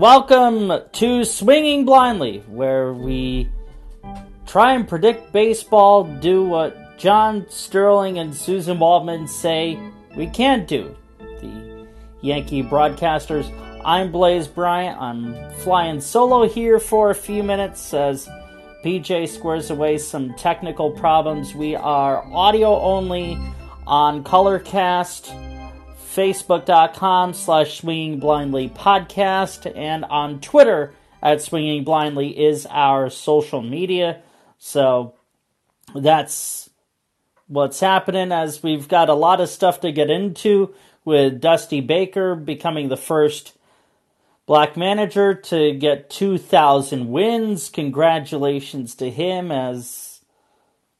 Welcome to Swinging Blindly, where we try and predict baseball, do what John Sterling and Suzyn Waldman say we can't do. The Yankee broadcasters. I'm Blaze Bryant. I'm flying solo here for a few minutes as PJ squares away some technical problems. We are audio only on Colorcast, Facebook.com slash Swinging Blindly podcast, and on Twitter at Swinging Blindly is our social media. So that's what's happening as we've got a lot of stuff to get into with Dusty Baker becoming the first black manager to get 2,000 wins. Congratulations to him as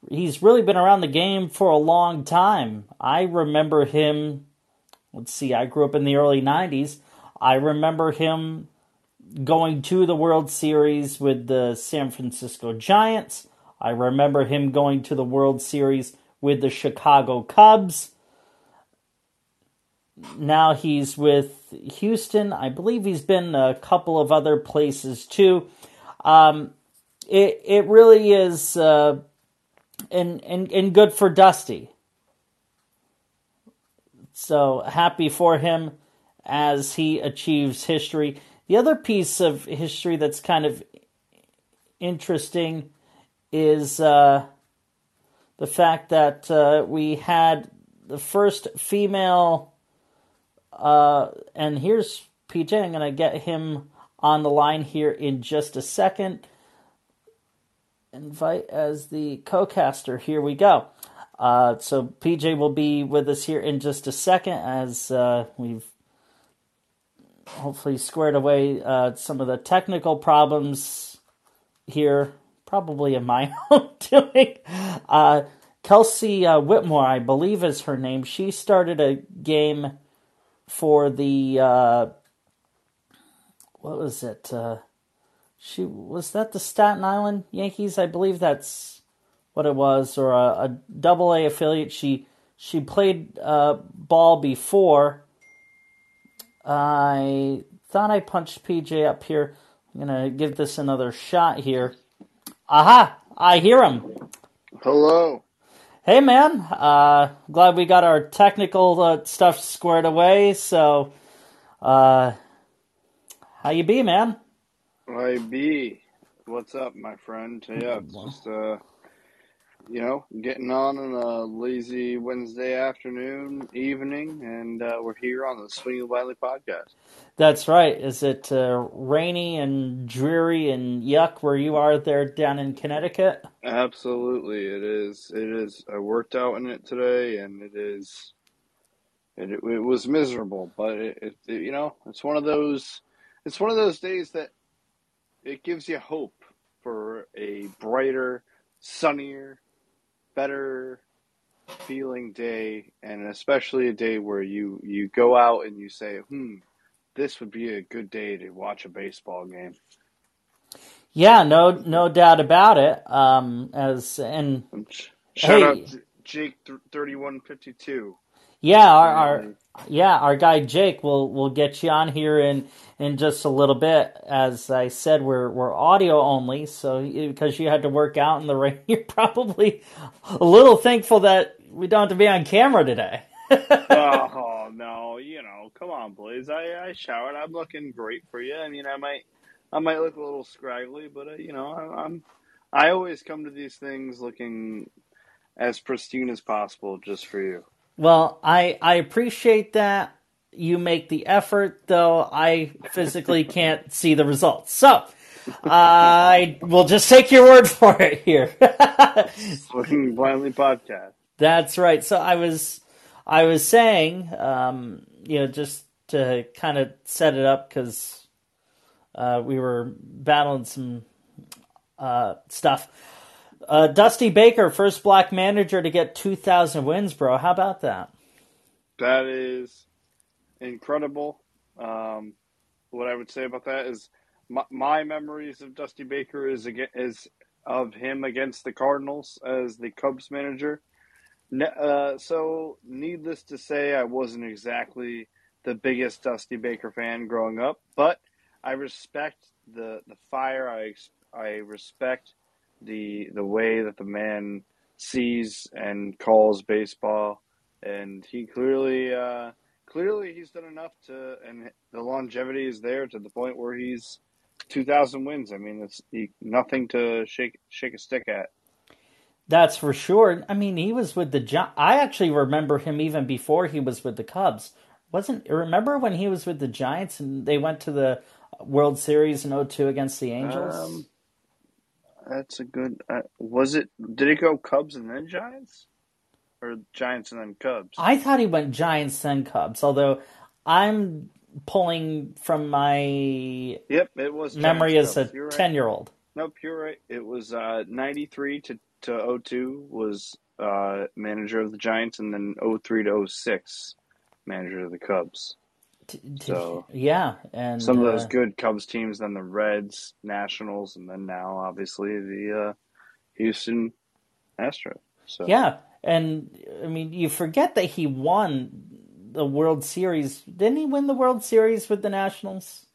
he's really been around the game for a long time. I remember him, let's see, I grew up in the early 90s. I remember him going to the World Series with the San Francisco Giants. I remember him going to the World Series with the Chicago Cubs. Now he's with Houston. I believe he's been a couple of other places too. Um, it it really is, uh, and, and and good for Dusty. So happy for him as he achieves history. The other piece of history that's kind of interesting is uh, the fact that uh, we had the first female, uh, and here's PJ. I'm going to get him on the line here in just a second. Invite as the co-caster. Here we go. Uh, so PJ will be with us here in just a second as uh, we've hopefully squared away uh, some of the technical problems here probably in my own doing. Uh, Kelsie uh, Whitmore, I believe is her name. She started a game for the uh, what was it? She was that the Staten Island Yankees? I believe that's what it was, or a, a Double A affiliate. She she played uh, ball before. I thought I punched PJ up here. I'm gonna give this another shot here. Aha! I hear him. Hello. Hey, man. Uh, glad we got our technical uh, stuff squared away. So, uh, how you be, man? I be. What's up, my friend? Yeah, just uh, you know, getting on on a lazy Wednesday afternoon, evening, and uh, we're here on the Swing Swinging Blindly podcast. That's right. Is it uh, rainy and dreary and yuck where you are there down in Connecticut? Absolutely, it is. It is. I worked out in it today, and it is. It, it was miserable, but it, it, you know, it's one of those. It's one of those days that it gives you hope for a brighter, sunnier, better feeling day, and especially a day where you you go out and you say, "Hmm, this would be a good day to watch a baseball game." Yeah, no, no doubt about it. Um, as and shout Hey. out Jake thirty one fifty two. yeah, our, our yeah, our guy Jake will will get you on here in in just a little bit. As I said, we're we're audio only, so because you had to work out in the rain, you're probably a little thankful that we don't have to be on camera today. oh no, you know, come on, Blaze. I I showered. I'm looking great for you. I mean, I might I might look a little scraggly, but uh, you know, I, I'm I always come to these things looking as pristine as possible just for you. Well, I I appreciate that you make the effort, though I physically can't see the results. So I will just take your word for it here. Swinging blindly podcast. That's right. So I was I was saying, um, you know, just to kind of set it up because uh, we were battling some uh, stuff. Uh, Dusty Baker, first black manager to get 2,000 wins, bro. How about that? That is incredible. Um, what I would say about that is my, my memories of Dusty Baker is is of him against the Cardinals as the Cubs manager. Uh, so, needless to say, I wasn't exactly the biggest Dusty Baker fan growing up, but I respect the the fire. I I respect the the way that the man sees and calls baseball, and he clearly uh, clearly he's done enough to, and the longevity is there to the point where he's two thousand wins. I mean, it's he, nothing to shake shake a stick at. That's for sure. I mean, he was with the Gi- I actually remember him even before he was with the Cubs. Wasn't remember when he was with the Giants and they went to the World Series in 02 against the Angels? Um, that's a good. Uh, was it? Did it go Cubs and then Giants, or Giants and then Cubs? I thought he went Giants then Cubs, although I'm pulling from my Yep, it was memory Giants, as a Cubs. You're right. 10 year old. Nope, you're right. It was uh, 93 to, to 02 was uh, manager of the Giants, and then 03 to 06 manager of the Cubs. So- yeah, and Some of uh, those good Cubs teams, then the Reds, Nationals, and then now obviously the uh, Houston Astros. So Yeah, and I mean, you forget that he won the World Series. Didn't he win the World Series with the Nationals?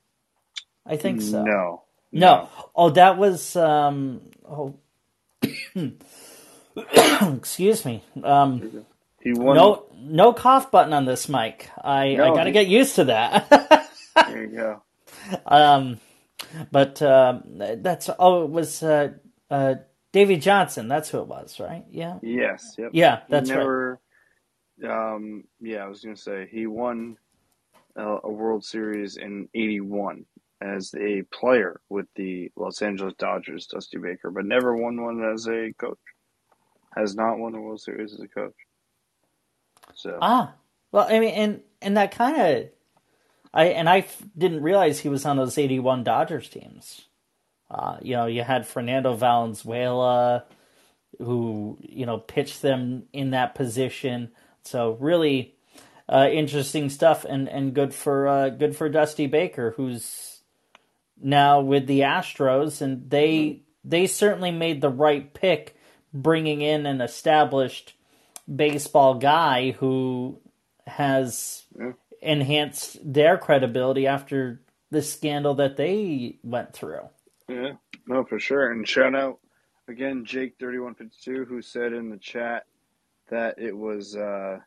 I think so. No, No. Oh, that was um oh Excuse me. Um he won. no no cough button on this mic. I I got to get used to that. There you go. um but um that's oh it was uh uh Davey Johnson, that's who it was, right? Yeah. Yes. Yep. Yeah, He that's right. Um, yeah, I was gonna say he won uh, a World Series in '81 as a player with the Los Angeles Dodgers, Dusty Baker, but never won one as a coach. Has not won a World Series as a coach. So Ah, well, I mean, and and that kind of, I and I f- didn't realize he was on those '81 Dodgers teams. Uh, you know, you had Fernando Valenzuela, who you know pitched them in that position. So really uh, interesting stuff, and and good for uh, good for Dusty Baker, who's now with the Astros, and they they certainly made the right pick, bringing in an established baseball guy who has Yeah. enhanced their credibility after the scandal that they went through. yeah, no, for sure. And shout out again, Jake thirty one fifty two, who said in the chat that it was uh,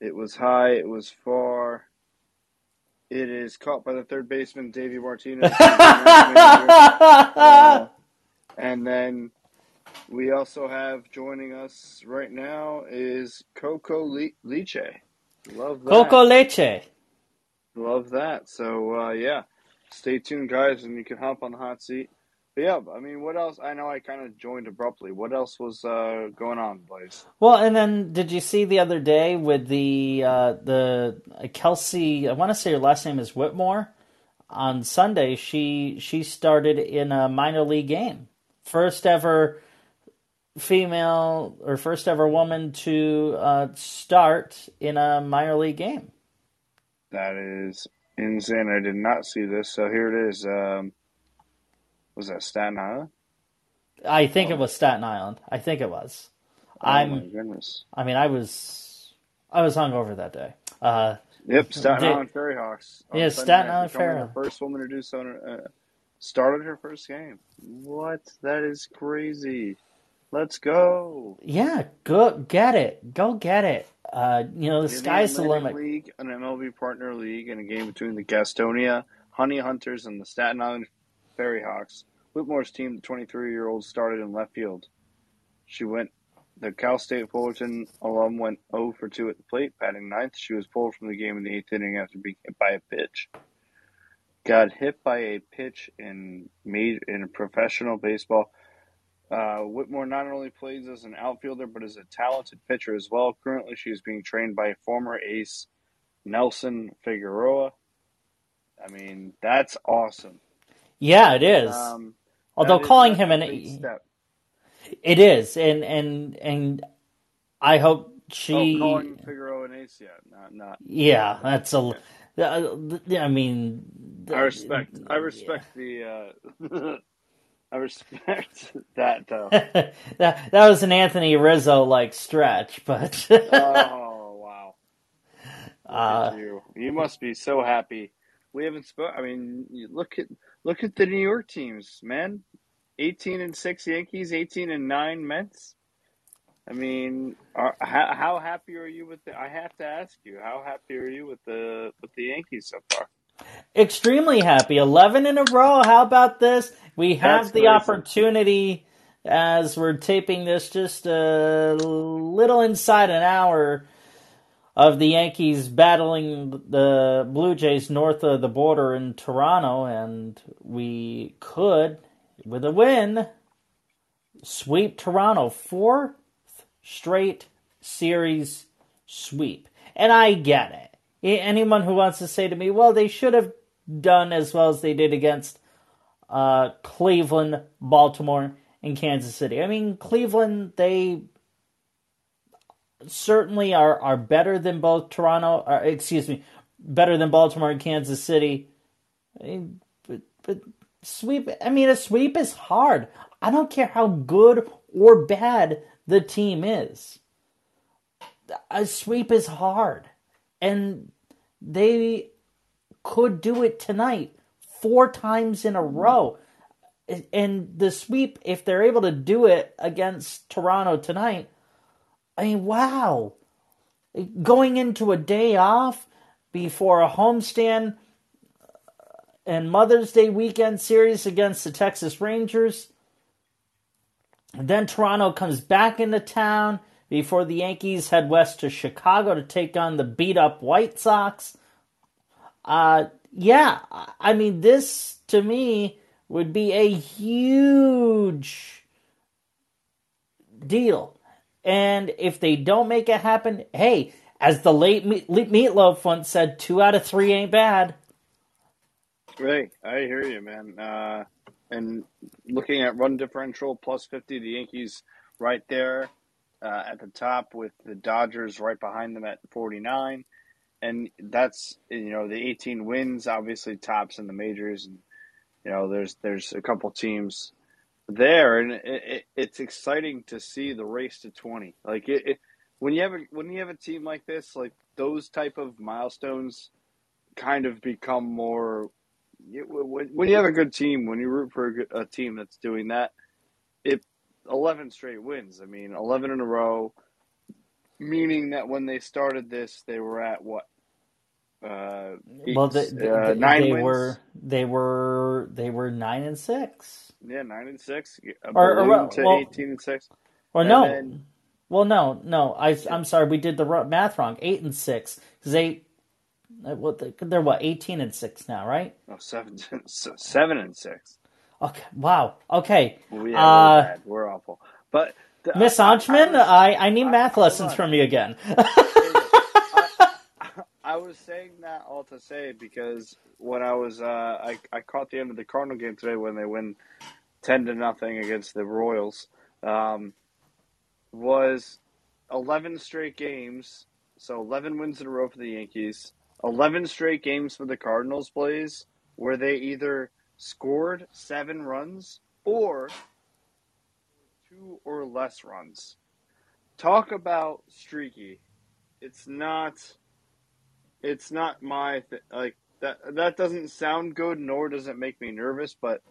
it was high, it was far. It is caught by the third baseman Davey Martinez. Uh, and then we also have joining us right now is Coco Le- Liche. Love that. Coco Leche. Love that. So uh, yeah, stay tuned, guys, and you can hop on the hot seat. But yeah, I mean, what else? I know I kind of joined abruptly. What else was uh, going on, Blaze? Well, and then did you see the other day with the uh, the uh, Kelsie? I want to say her last name is Whitmore. On Sunday, she she started in a minor league game, first ever female or first ever woman to uh, start in a minor league game. That is insane. I did not see this. So here it is. Um, was that Staten Island? I think it was Staten Island. I think it was. Oh I'm. goodness. I mean, I was. I was hungover that day. Uh, Yep, Staten Did- Island Ferry Hawks. Yeah, Staten Island Ferry. The first woman to do so. Uh, started her first game. What? That is crazy. Let's go. yeah, go get it. Go get it. Uh, you know, the sky's the limit. League, an MLB partner league, and a game between the Gastonia Honey Hunters and the Staten Island Ferry Hawks. Whitmore's team, the 23-year-old, started in left field. She went. The Cal State Fullerton alum went 0 for 2 at the plate, batting ninth. She was pulled from the game in the eighth inning after being hit by a pitch. Got hit by a pitch in made in professional baseball. Uh, Whitmore not only plays as an outfielder, but is a talented pitcher as well. Currently, she is being trained by former ace Nelson Figueroa. I mean, that's awesome. Yeah, it is. Um, Although is calling him an step. it is, and and and I hope she. oh, calling Figueroa an ace yet? Not, not. yeah, that's a. uh, I mean, I respect. I respect the. Uh, I respect that though. that that was an Anthony Rizzo like stretch, but oh wow! Uh, you. You must be so happy we haven't spoke. I mean, look at look at the New York teams, man. Eighteen and six Yankees, eighteen and nine Mets. I mean, are, how, how happy are you with the? I have to ask you, how happy are you with the with the Yankees so far? Extremely happy. Eleven in a row. How about this? We have That's the crazy. opportunity as we're taping this just a little inside an hour of the Yankees battling the Blue Jays north of the border in Toronto, and we could, with a win, sweep Toronto. Fourth straight series sweep. And I get it. Anyone who wants to say to me, well, they should have done as well as they did against uh, Cleveland, Baltimore, and Kansas City. I mean, Cleveland, they certainly are, are better than both Toronto, or, excuse me, better than Baltimore and Kansas City. I mean, but, but sweep, I mean, a sweep is hard. I don't care how good or bad the team is. A sweep is hard. And they could do it tonight four times in a hmm. row. And the sweep, if they're able to do it against Toronto tonight, I mean, wow. Going into a day off before a homestand and Mother's Day weekend series against the Texas Rangers. then Toronto comes back into town before the Yankees head west to Chicago to take on the beat up White Sox. Uh, yeah, I mean, this to me would be a huge deal and if they don't make it happen, hey, as the late meat, Meatloaf once said, two out of three ain't bad. Right, I hear you, man. Uh, and looking at run differential plus 50, the Yankees right there uh, at the top with the Dodgers right behind them at 49. And that's, you know, the 18 wins obviously tops in the majors. And, you know, there's, there's a couple teams there, and it, it, it's exciting to see the race to twenty. Like it, it, when you have a when you have a team like this, like those type of milestones, kind of become more. When, when you have a good team, when you root for a, a team that's doing that, it eleven straight wins. I mean, eleven in a row, meaning that when they started this, they were at what uh, well, the, the, uh, nine they wins. were they were they were nine and six. Yeah, nine and six. Or, or to well, eighteen and six. Or and no, then, well, no, no. I I'm sorry, we did the math wrong. Eight and six because they. Uh, what they're what eighteen and six now, right? No, seven, seven and six. Okay. Wow. Okay. Well, yeah, uh, we're, bad. we're awful. But the, Miss Anchman, I, I, I, need math lessons from you again. I was saying that all to say because when I was uh, I I caught the end of the Cardinal game today when they win ten to nothing against the Royals um, was eleven straight games, so eleven wins in a row for the Yankees. Eleven straight games for the Cardinals, plays where they either scored seven runs or two or less runs. Talk about streaky. It's not it's not my th- like that. That doesn't sound good, nor does it make me nervous. But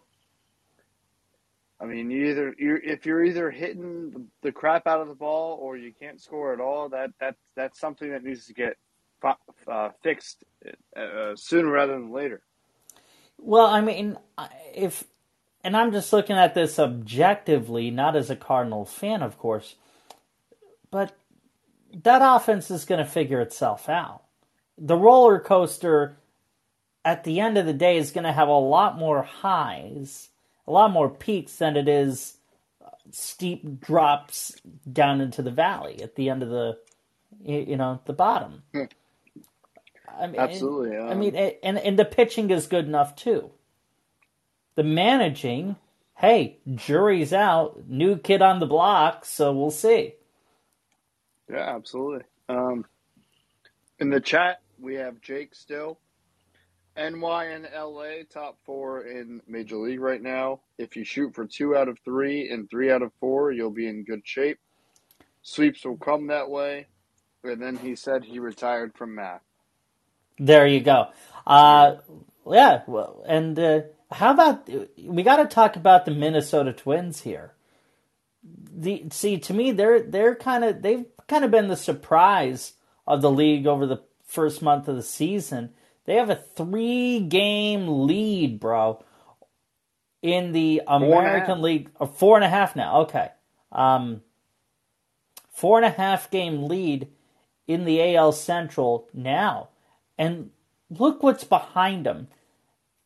I mean, you either you're, if you're either hitting the crap out of the ball or you can't score at all, that that that's something that needs to get uh, fixed uh, sooner rather than later. Well, I mean, if and I'm just looking at this objectively, not as a Cardinal fan, of course, but that offense is going to figure itself out the roller coaster at the end of the day is going to have a lot more highs, a lot more peaks than it is steep drops down into the valley at the end of the you know the bottom. Hmm. I mean, Absolutely. I mean, and and the pitching is good enough too. The managing, hey, jury's out, new kid on the block, so we'll see. Yeah, absolutely. Um, in the chat, we have Jake still. NY and LA top four in Major League right now. If you shoot for two out of three and three out of four, you'll be in good shape. Sweeps will come that way. And then he said he retired from math. There you go. Uh, Yeah, well, and uh, how about we got to talk about the Minnesota Twins here? The see to me they're they're kind of they've kind of been the surprise of the league over the first month of the season. They have a three game lead, bro, in the American League. Or four and a half now. Okay. Um, four and a half game lead in the AL Central now. And look what's behind them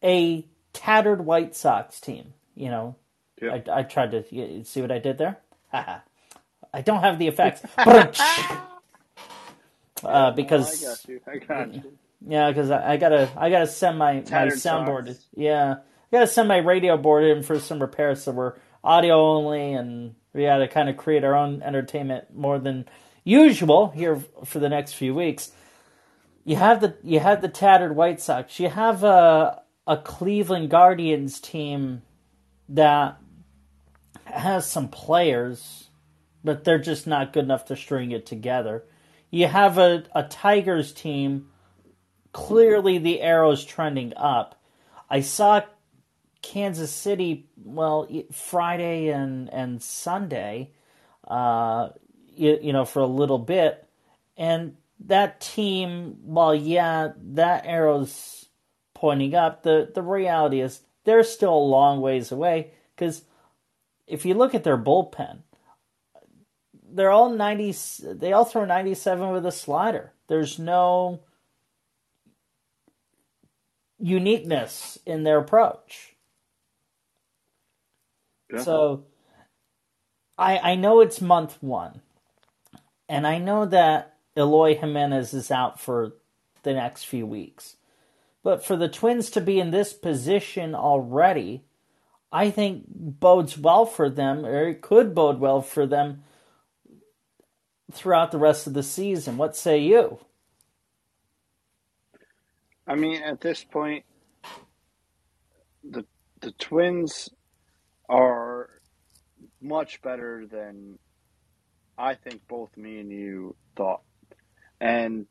a tattered White Sox team. You know, I, I, tried to see what I did there. I don't have the effects. uh, because oh, I got you. I got you. Yeah, because I, I, gotta I gotta send my, my soundboard. Yeah, I gotta send my radio board in for some repairs, so we're audio only, and we gotta kind of create our own entertainment more than usual here for the next few weeks. You have the you have the tattered White Sox. You have a a Cleveland Guardians team that has some players, but they're just not good enough to string it together. You have a, a Tigers team. Clearly, the arrow's trending up. I saw Kansas City, well, Friday and, and Sunday, uh, you, you know, for a little bit. And that team, well, yeah, that arrow's pointing up. The, the reality is they're still a long ways away because if you look at their bullpen, they're all 90 they all throw 97 with a slider. There's no uniqueness in their approach. Yeah. So I I know it's month 1. And I know that Eloy Jimenez is out for the next few weeks. But for the Twins to be in this position already, I think bodes well for them, or it could bode well for them throughout the rest of the season. What say you? I mean, at this point, the the Twins are much better than I think both me and you thought. And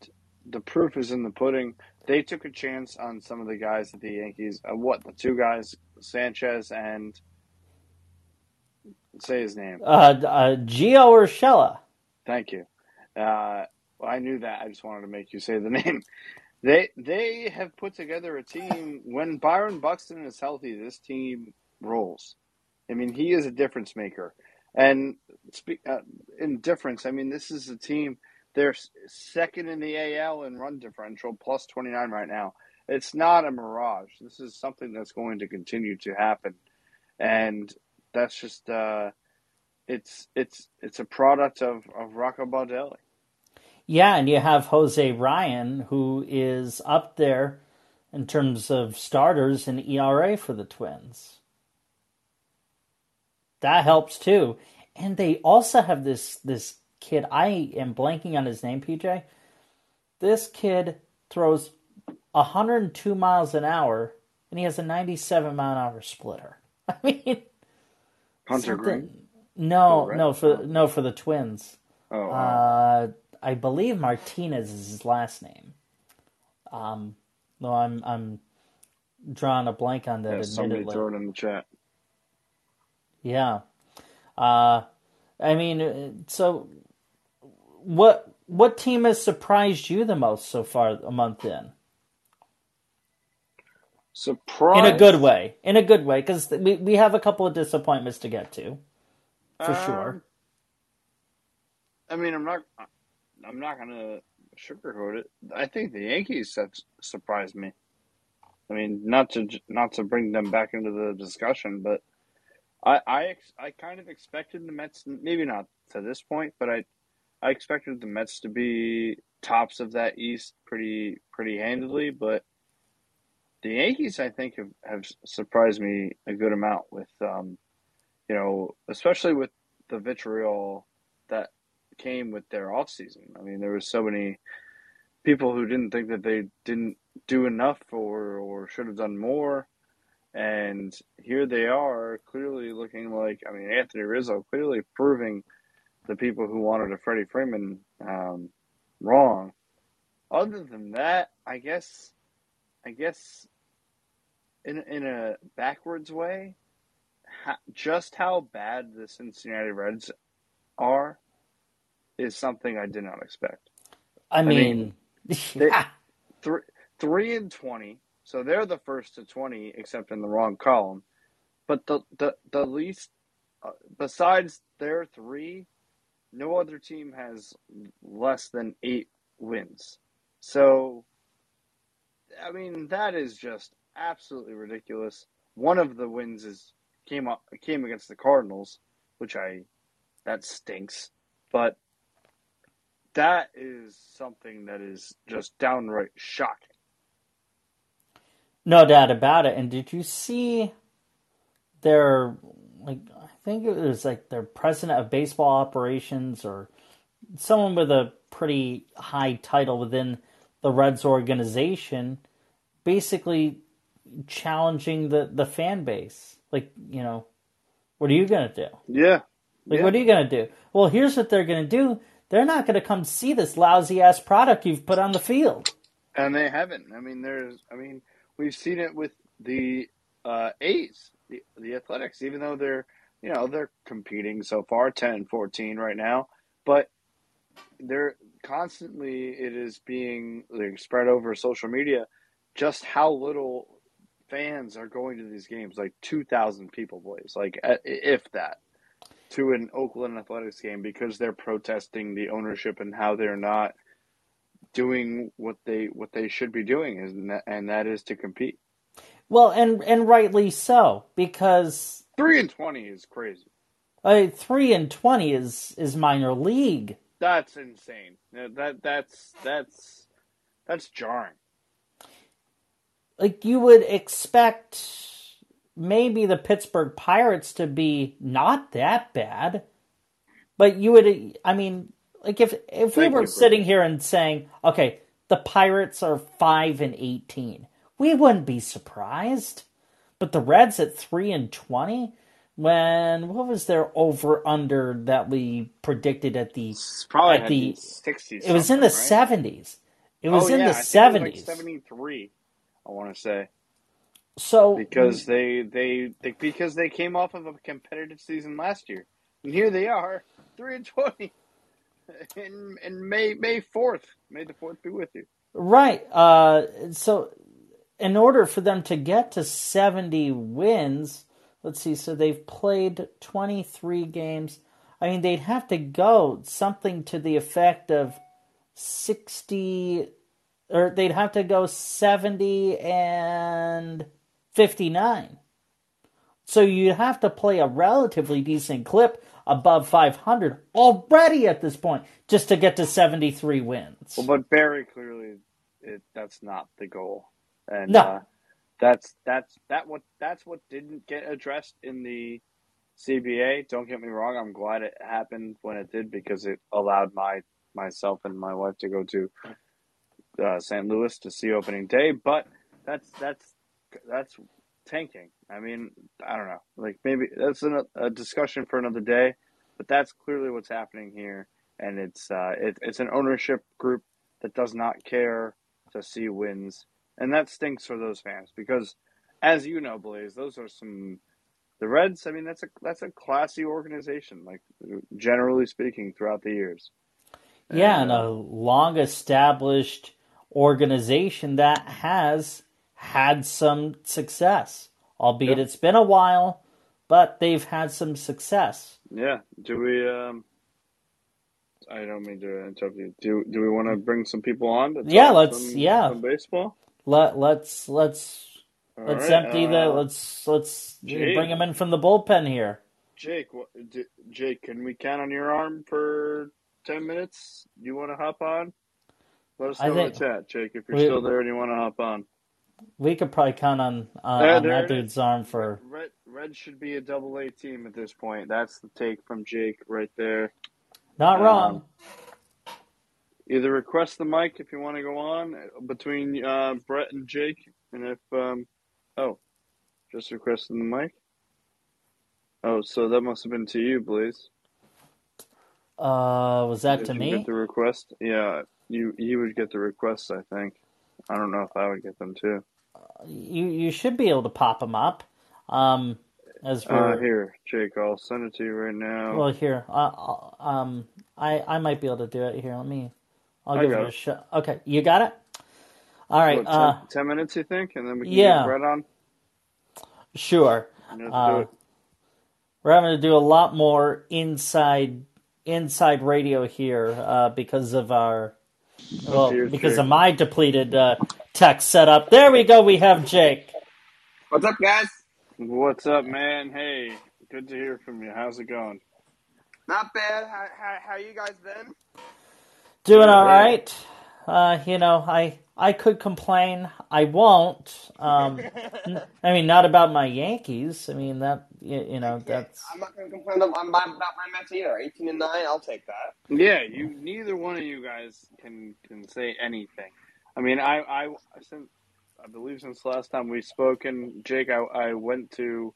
the proof is in the pudding. They took a chance on some of the guys at the Yankees. Uh, what the two guys, Sanchez and say his name. Uh, uh Gio Urshela. Thank you. Uh, well, I knew that. I just wanted to make you say the name. They they have put together a team. When Byron Buxton is healthy, this team rolls. I mean, he is a difference maker. And speak uh, in difference, I mean, this is a team. They're second in the AL in run differential, plus twenty nine right now. It's not a mirage. This is something that's going to continue to happen, and that's just uh, it's it's it's a product of of Rocco Baldelli. Yeah, and you have Joe Ryan, who is up there in terms of starters in ERA for the Twins. That helps too. And they also have this this kid. I am blanking on his name, PJ. This kid throws 102 miles an hour, and he has a 97 mile an hour splitter. I mean, Hunter Greene. No, oh, no for no for the Twins. Oh, uh, I believe Martinez is his last name. Um, no, I'm I'm drawing a blank on that. Yeah, somebody throw it in the chat. Yeah, uh, I mean, so what what team has surprised you the most so far a month in? Surprise in a good way, in a good way, because we we have a couple of disappointments to get to for um, sure. I mean, I'm not. I'm not gonna sugarcoat it. I think the Yankees have surprised me. I mean, not to not to bring them back into the discussion, but I I I kind of expected the Mets, maybe not to this point, but I I expected the Mets to be tops of that East pretty pretty handily, but the Yankees I think have, have surprised me a good amount with um, you know, especially with the vitriol that came with their off season. I mean, there was so many people who didn't think that they didn't do enough or or should have done more. And here they are, clearly looking like I mean Anthony Rizzo clearly proving the people who wanted a Freddie Freeman um, wrong. Other than that, I guess, I guess in in a backwards way, ha- just how bad the Cincinnati Reds are is something I did not expect. I mean, mean, they- Three three and twenty, so they're the first to twenty, except in the wrong column. But the the the least, uh, besides their three, no other team has less than eight wins. So, I mean, that is just absolutely ridiculous. One of the wins is came up came against the Cardinals, which I that stinks. But that is something that is just downright shocking. no doubt about it. And did you see their like? I think it was like their president of baseball operations or someone with a pretty high title within the Reds organization, basically challenging the the fan base. Like, you know, what are you gonna do? Yeah. Like, Yeah. what are you going to do? Well, here's what they're going to do. They're not going to come see this lousy ass product you've put on the field. And they haven't. I mean, there's. I mean, we've seen it with the uh, A's, the the Athletics. Even though they're, you know, they're competing so far, 10, 14 right now, but they're constantly. It is being like, spread over social media, just how little fans are going to these games. Like two thousand people, boys. Like if that. To an Oakland Athletics game because they're protesting the ownership and how they're not doing what they what they should be doing and that, and that is to compete. Well, and and rightly so because Three and twenty is crazy. uh, three and twenty is is minor league. That's insane. That that- that's that's that's jarring. Like you would expect maybe the Pittsburgh Pirates to be not that bad, but you would. I mean, like if if we Thank were sitting here and saying, okay, the Pirates are five and eighteen, we wouldn't be surprised. But the Reds at three and twenty, when what was their over under that we predicted at the? It's probably At the- sixties. It was in the seventies. It was oh, in yeah, the I think it was seventies. like seventy three. I want to say so because they, they they because they came off of a competitive season last year, and here they are, three and twenty, in in May May fourth. May the fourth be with you. Right. Uh, so, in order for them to get to 70 wins, let's see, so they've played 23 games. I mean, they'd have to go something to the effect of 60, or they'd have to go 70 and 59. So you'd have to play a relatively decent clip above 500 already at this point just to get to 73 wins. Well, but very clearly, it, that's not the goal, and No. uh, that's that's that what that's what didn't get addressed in the CBA. Don't get me wrong; I'm glad it happened when it did because it allowed my myself and my wife to go to uh, St. Louis to see opening day. But that's that's that's tanking. I mean, I don't know. Like maybe that's an, a discussion for another day. But that's clearly what's happening here, and it's uh, it, it's an ownership group that does not care to see wins, and that stinks for those fans because, as you know, Blaze, those are some the Reds. I mean, that's a that's a classy organization, like generally speaking, throughout the years. Yeah, And, and a long established organization that has had some success, albeit Yep. it's been a while, but they've had some success. Yeah. Do we? Um, I don't mean to interrupt you. Do Do we want to bring some people on? To Yeah, talk let's- some- yeah. some baseball. Let let's let's All let's right, empty the uh, let's let's Jake. bring him in from the bullpen here. Jake, what, d- Jake, can we count on your arm for ten minutes? You want to hop on? Let us know in the chat, Jake, if you're we- still there and you want to hop on. We could probably count on uh, There- on there that dude's arm for Red, Red should be a double A team at this point. That's the take from Jake right there. not Um, wrong. Either request the mic if you want to go on between uh, Brett and Jake, and if um, oh, just requesting the mic. Oh, so that must have been to you, Blaze. Uh, was that Did to you me? get the request? Yeah, you you would get the requests. I think. I don't know if I would get them too. you you should be able to pop them up. Um, as Uh, here, Jake, I'll send it to you right now. well here, uh, uh, um, I I might be able to do it here. Let me. I'll I give got it a it. shot. Okay, you got it. All right. What, ten, Uh, 10 minutes, you think? And then we can yeah. get right on? sure. Uh, we're having to do a lot more inside inside radio here uh, because of our well here's because Jake. of my depleted uh, tech setup. There we go. We have Jake. What's up, guys? What's up, man? Hey, good to hear from you. How's it going? Not bad. How, how, how you guys been? Doing all right. Uh, you know, I I could complain. I won't. Um, n- I mean, not about my Yankees. I mean that you, you know that's I'm not going to complain about my, about my Mets either. 18 and 9, I'll take that. Yeah, you. Neither one of you guys can can say anything. I mean, I I since I believe since last time we've spoken, Jake, I I went to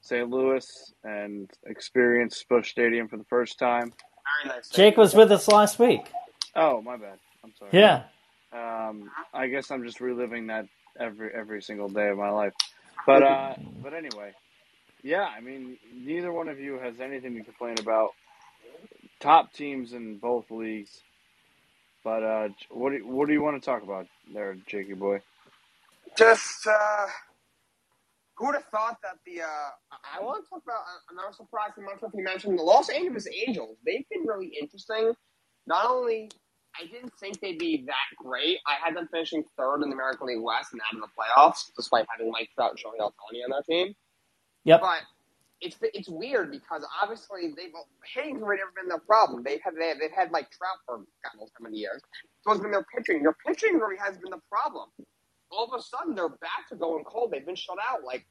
St. Louis and experienced Busch Stadium for the first time. Very nice. Jake was with us last week. Oh, my bad. I'm sorry. Yeah. Um, I guess I'm just reliving that every every single day of my life. But uh, but anyway, yeah. I mean, neither one of you has anything to complain about. Top teams in both leagues. But uh, what do what do you want to talk about there, Jakey boy? Just, uh, who would have thought that the, uh, I I want to talk about, uh, another surprise, I'm not sure if you mentioned, the Los Angeles Angels. They've been really interesting. Not only, I didn't think they'd be that great. I had them finishing third in the American League West and out of the playoffs, despite having Mike Trout and Shohei Ohtani on their team. Yep. But it's it's weird because obviously they've hitting's really never been their problem. They've had they, they've had like Trout for God knows how many years. So it's been their pitching. Their pitching really has been the problem. All of a sudden their bats are going cold. They've been shut out like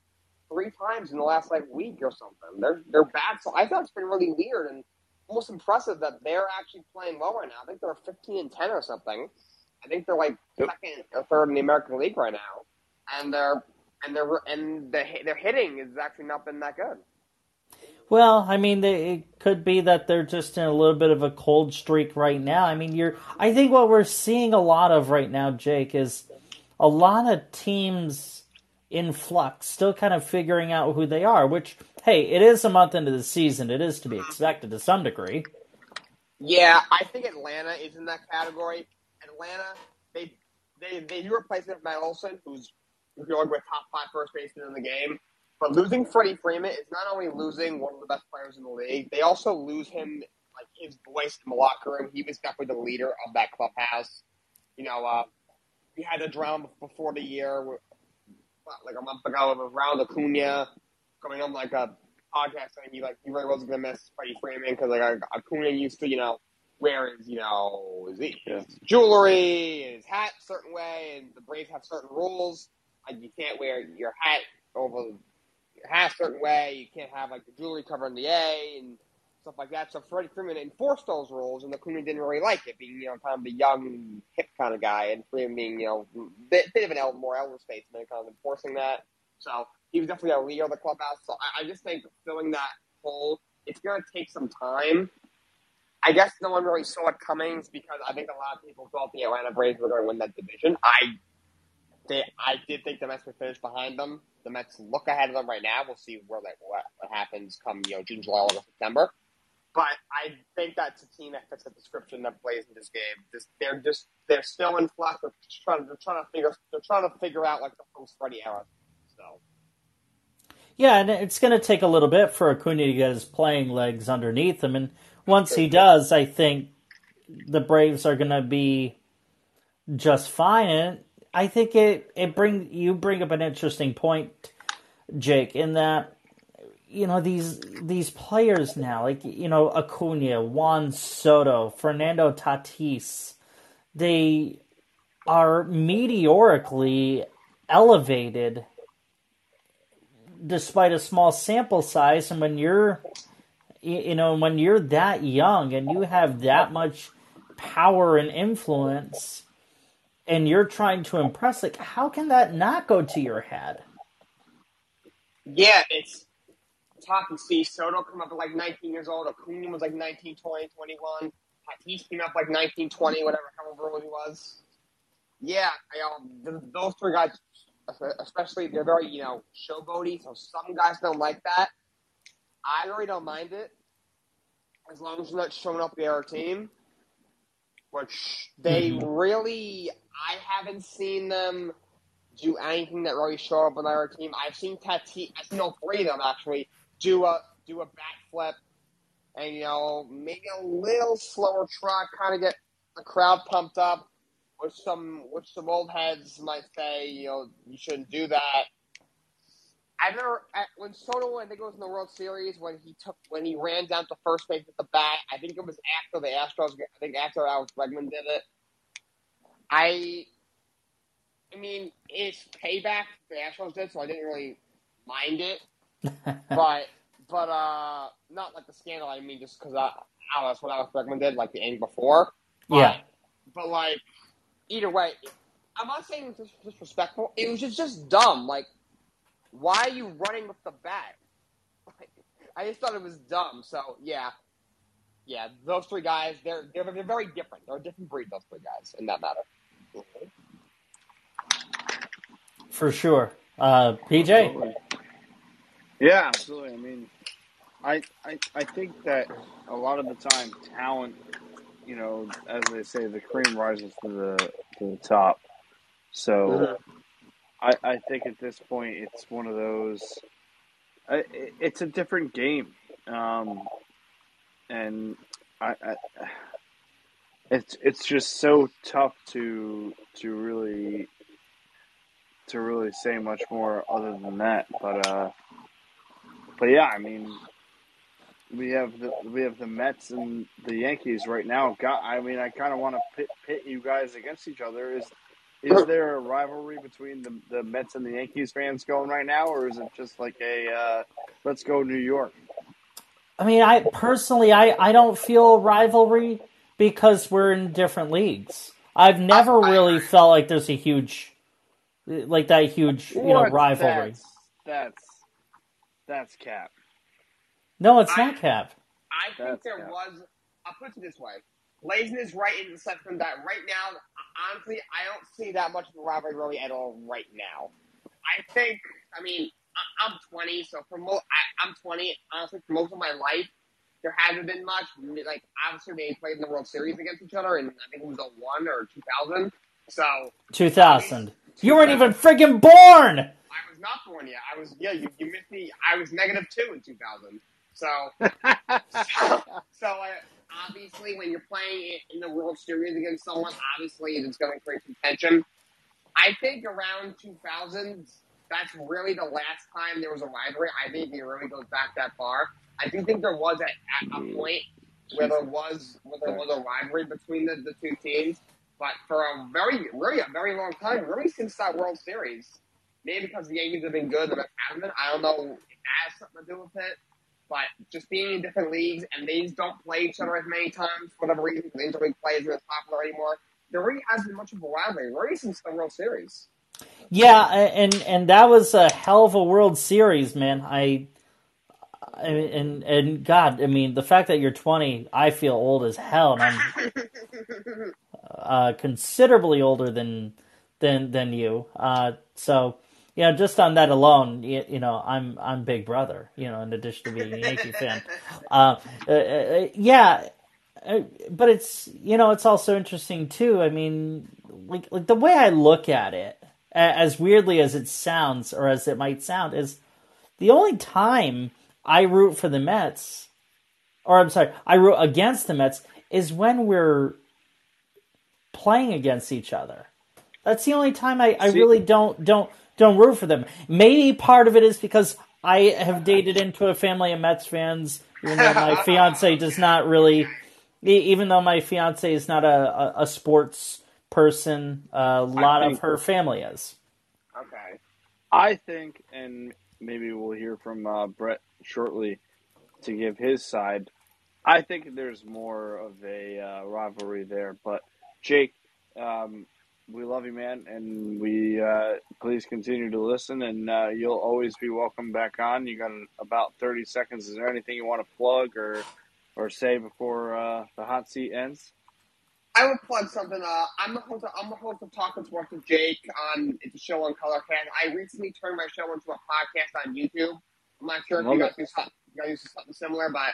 three times in the last like week or something. Their their bats. I thought it's been really weird and almost impressive that they're actually playing well right now. I think they're fifteen and ten or something. I think they're like Yep. second or third in the American League right now, and they're and they're and the their hitting has actually not been that good. Well, I mean, they, it could be that they're just in a little bit of a cold streak right now. I mean, you're. I think what we're seeing a lot of right now, Jake, is a lot of teams in flux, still kind of figuring out who they are. Which, hey, it is a month into the season. It is to be expected to some degree. Yeah, I think Atlanta is in that category. Atlanta, they they they do replacement Matt Olson, who's going with top five first baseman in the game. But losing Freddie Freeman is not only losing one of the best players in the league, they also lose him like his voice in the locker room. He was definitely the leader of that clubhouse. You know, uh, we had a drama before the year, like a month ago, Ronald Acuna coming on like a podcast saying he like he really wasn't gonna miss Freddie Freeman because like Acuna used to you know wear his you know his, Yeah. his jewelry and his hat a certain way, and the Braves have certain rules. Like you can't wear your hat over your hat a certain way. You can't have like the jewelry covering the A and stuff like that. So Freddie Freeman enforced those rules, and the Acuna didn't really like it, being you know kind of the young hip kind of guy, and Freeman being you know bit, bit of an elder, more elder statesman, kind of enforcing that. So he was definitely a leader of the clubhouse. So I, I just think filling that hole, it's going to take some time. I guess no one really saw it coming because I think a lot of people thought the Atlanta Braves were going to win that division. I they, I did think the Mets would finish behind them. The Mets look ahead of them right now. We'll see where that what, what happens come you know June, July, August, September. But I think that's a team that fits the description that plays in this game. Just, they're just they're still in flux. They're trying they're trying to figure they're trying to figure out like the post Freddie era. So Yeah, and it's going to take a little bit for Acuna to get his playing legs underneath him, and once he does, I think the Braves are going to be just fine. And I think it it bring you bring up an interesting point, Jake, in that you know these these players now, like you know Acuna, Juan Soto, Fernando Tatis, they are meteorically elevated despite a small sample size and when you're you know when you're that young and you have that much power and influence and you're trying to impress like how can that not go to your head yeah, it's to see Soto come up at like 19 years old. Acuna was like 19, 20, 21. Tatis came up like 19, 20, whatever, however old he was. Yeah, I, um, those three guys especially they're very you know showboaty. So some guys don't like that. I really don't mind it as long as you're not showing up the other team. Which they mm-hmm. really, I haven't seen them do anything that really show up on our team. I've seen Tati, I've seen all three of them actually do a do a backflip, and you know maybe a little slower trot, kind of get the crowd pumped up. Which some which some old heads might say, you know, you shouldn't do that. I remember never when Soto, I think it was in the World Series when he took when he ran down to first base with the bat. I think it was after the Astros. I think after Alex Bregman did it. I, I mean, it's payback. The Astros did, so I didn't really mind it. but but uh, not like the scandal. I mean, just because I, I don't know, that's what Alex Bregman did, like the inning before. But, yeah. But like, either way, I'm not saying it was disrespectful. It was just just dumb. Like why are you running with the bat? I just thought it was dumb. So yeah, yeah, those three guys, they're they're, they're very different. They're a different breed. Those three guys, in that matter. For sure, uh, PJ. Yeah, absolutely. I mean, I, I I think that a lot of the time, talent, you know, as they say, the cream rises to the to the top. So. Mm-hmm I, I think at this point it's one of those. It's a different game, um, and I, I, it's it's just so tough to to really to really say much more other than that. But uh, but yeah, I mean, we have the we have the Mets and the Yankees right now. Got I mean, I kind of want to pit, pit you guys against each other. Is is there a rivalry between the, the Mets and the Yankees fans going right now, or is it just like a uh, let's go New York? I mean, I personally, I, I don't feel rivalry because we're in different leagues. I've never really felt like there's a huge, like that huge, you know, rivalry. That's, that's that's cap. No, it's I, not cap. I think that's there cap. was. I'll put it this way: Blazing is right in the spectrum that right now, honestly, I don't see that much of a rivalry really at all right now. I think, I mean, I, am 20, so for most, I, am 20. Honestly, for most of my life, there hasn't been much. Like, obviously, they played in the World Series against each other, and I think it was a one or 2000. So 2000. You weren't even friggin' born. I was not born yet. I was yeah. You, you missed me. I was negative two in 2000. So so, so uh, obviously, when you're playing in the World Series against someone, obviously it's going to create some tension. I think around 2000, that's really the last time there was a rivalry. I think it really goes back that far. I do think there was at, at a point where there was where there was a rivalry between the, the two teams, but for a very really a very long time, really since that World Series, maybe because the Yankees have been good, the Mets haven't been. I don't know if that has something to do with it. But just being in different leagues and they just don't play each other as many times for whatever reason, the interleague play isn't as popular anymore. There really hasn't been much of a rivalry, really since the World Series. Yeah, and and that was a hell of a World Series, man. I, I and and God, I mean, the fact that you're 20, I feel old as hell, and I'm uh, considerably older than than than you. Uh, so you know, just on that alone, you, you, know, I'm I'm Big Brother. You know, in addition to being a Yankee fan, uh, uh, uh, yeah. Uh, but it's you know it's also interesting too. I mean, like like the way I look at it, as weirdly as it sounds or as it might sound, is the only time I root for the Mets, or I'm sorry, I root against the Mets is when we're playing against each other. That's the only time I, I really don't don't don't root for them. Maybe part of it is because I have dated into a family of Mets fans, even though my fiance does not really. Even though my fiance is not a, a, a sports person, a lot of her family is. Okay. I think, and maybe we'll hear from uh, Brett shortly to give his side. I think there's more of a uh, rivalry there, but Jake, um, we love you, man, and we uh, please continue to listen. And uh, you'll always be welcome back on. You got about thirty seconds. Is there anything you want to plug or or say before uh, the hot seat ends? I would plug something. Uh, I'm the host. Of, I'm the host of Talking Sports with Jake on it's a show on Colorcast. I recently turned my show into a podcast on YouTube. I'm not sure if you guys do you guys do something similar, but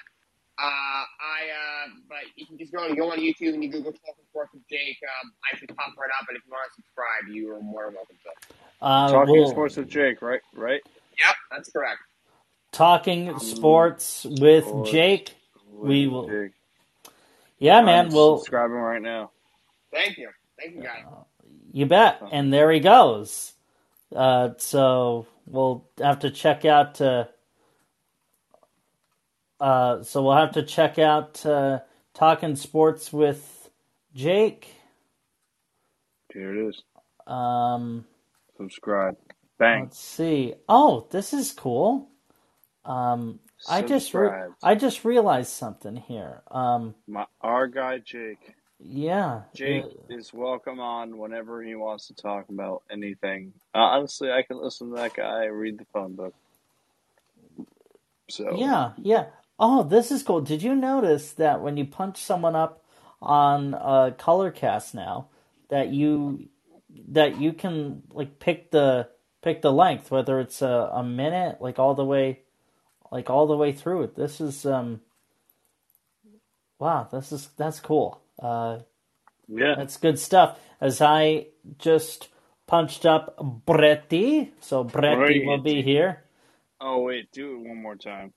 uh, I uh, but you can just go and go on YouTube and you Google Talking Sports with Jake. Um, I should pop right up, and if you want to subscribe, you are more than welcome to. Uh, Talking we'll- sports with Jake, right? Right. Yep, that's correct. talking sports with Sports. Jake. We will- Jake. Yeah, man. I'm We'll subscribing right now. Thank you, thank you, guys. You bet. And there he goes. Uh, so we'll have to check out. Uh, uh, so we'll have to check out uh, talking sports with Jake. Here it is. Um, Subscribe. Bang. let's see. Oh, this is cool. Um, I just re- I just realized something here. Um, My our guy Jake. yeah, Jake uh, is welcome on whenever he wants to talk about anything. Uh, honestly, I can listen to that guy read the phone book. So Yeah, yeah. Oh, this is cool. Did you notice that when you punch someone up on uh, Colorcast now, that you that you can like pick the pick the length, whether it's a, a minute, like all the way, like all the way through it. This is um, wow, this is that's cool. Uh, yeah, that's good stuff. As I just punched up Bretti, so Bretti will be here. Oh wait, do it one more time.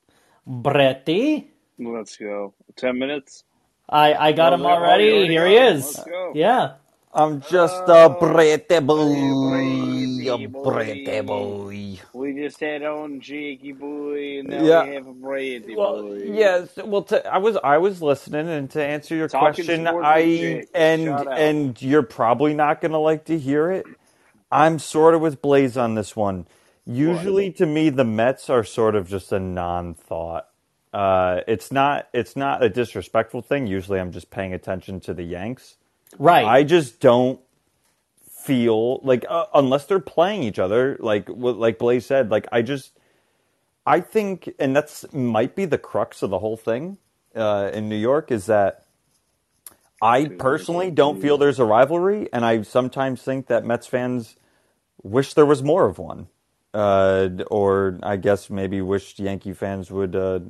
Bretti. Let's go. Ten minutes. I, I got Oh, him oh, already. already Here he is. Let's go. Yeah. I'm just Oh, a pretty boy, a boy. pretty boy. We just had on Jakey boy, and now Yeah. we have a Brady Well, boy. yes. Well, to, I was I was listening, and to answer your Talking question, I and and you're probably not gonna like to hear it. I'm sort of with Blaze on this one. Usually, to me, the Mets are sort of just a non-thought. Uh, it's not it's not a disrespectful thing. Usually, I'm just paying attention to the Yanks. Right. I just don't feel like uh, unless they're playing each other, like what- like Blaze said, like I just I think, and that's might be the crux of the whole thing uh, in New York is that I personally don't feel there's a rivalry, and I sometimes think that Mets fans wish there was more of one, uh, or I guess maybe wished Yankee fans would. Uh,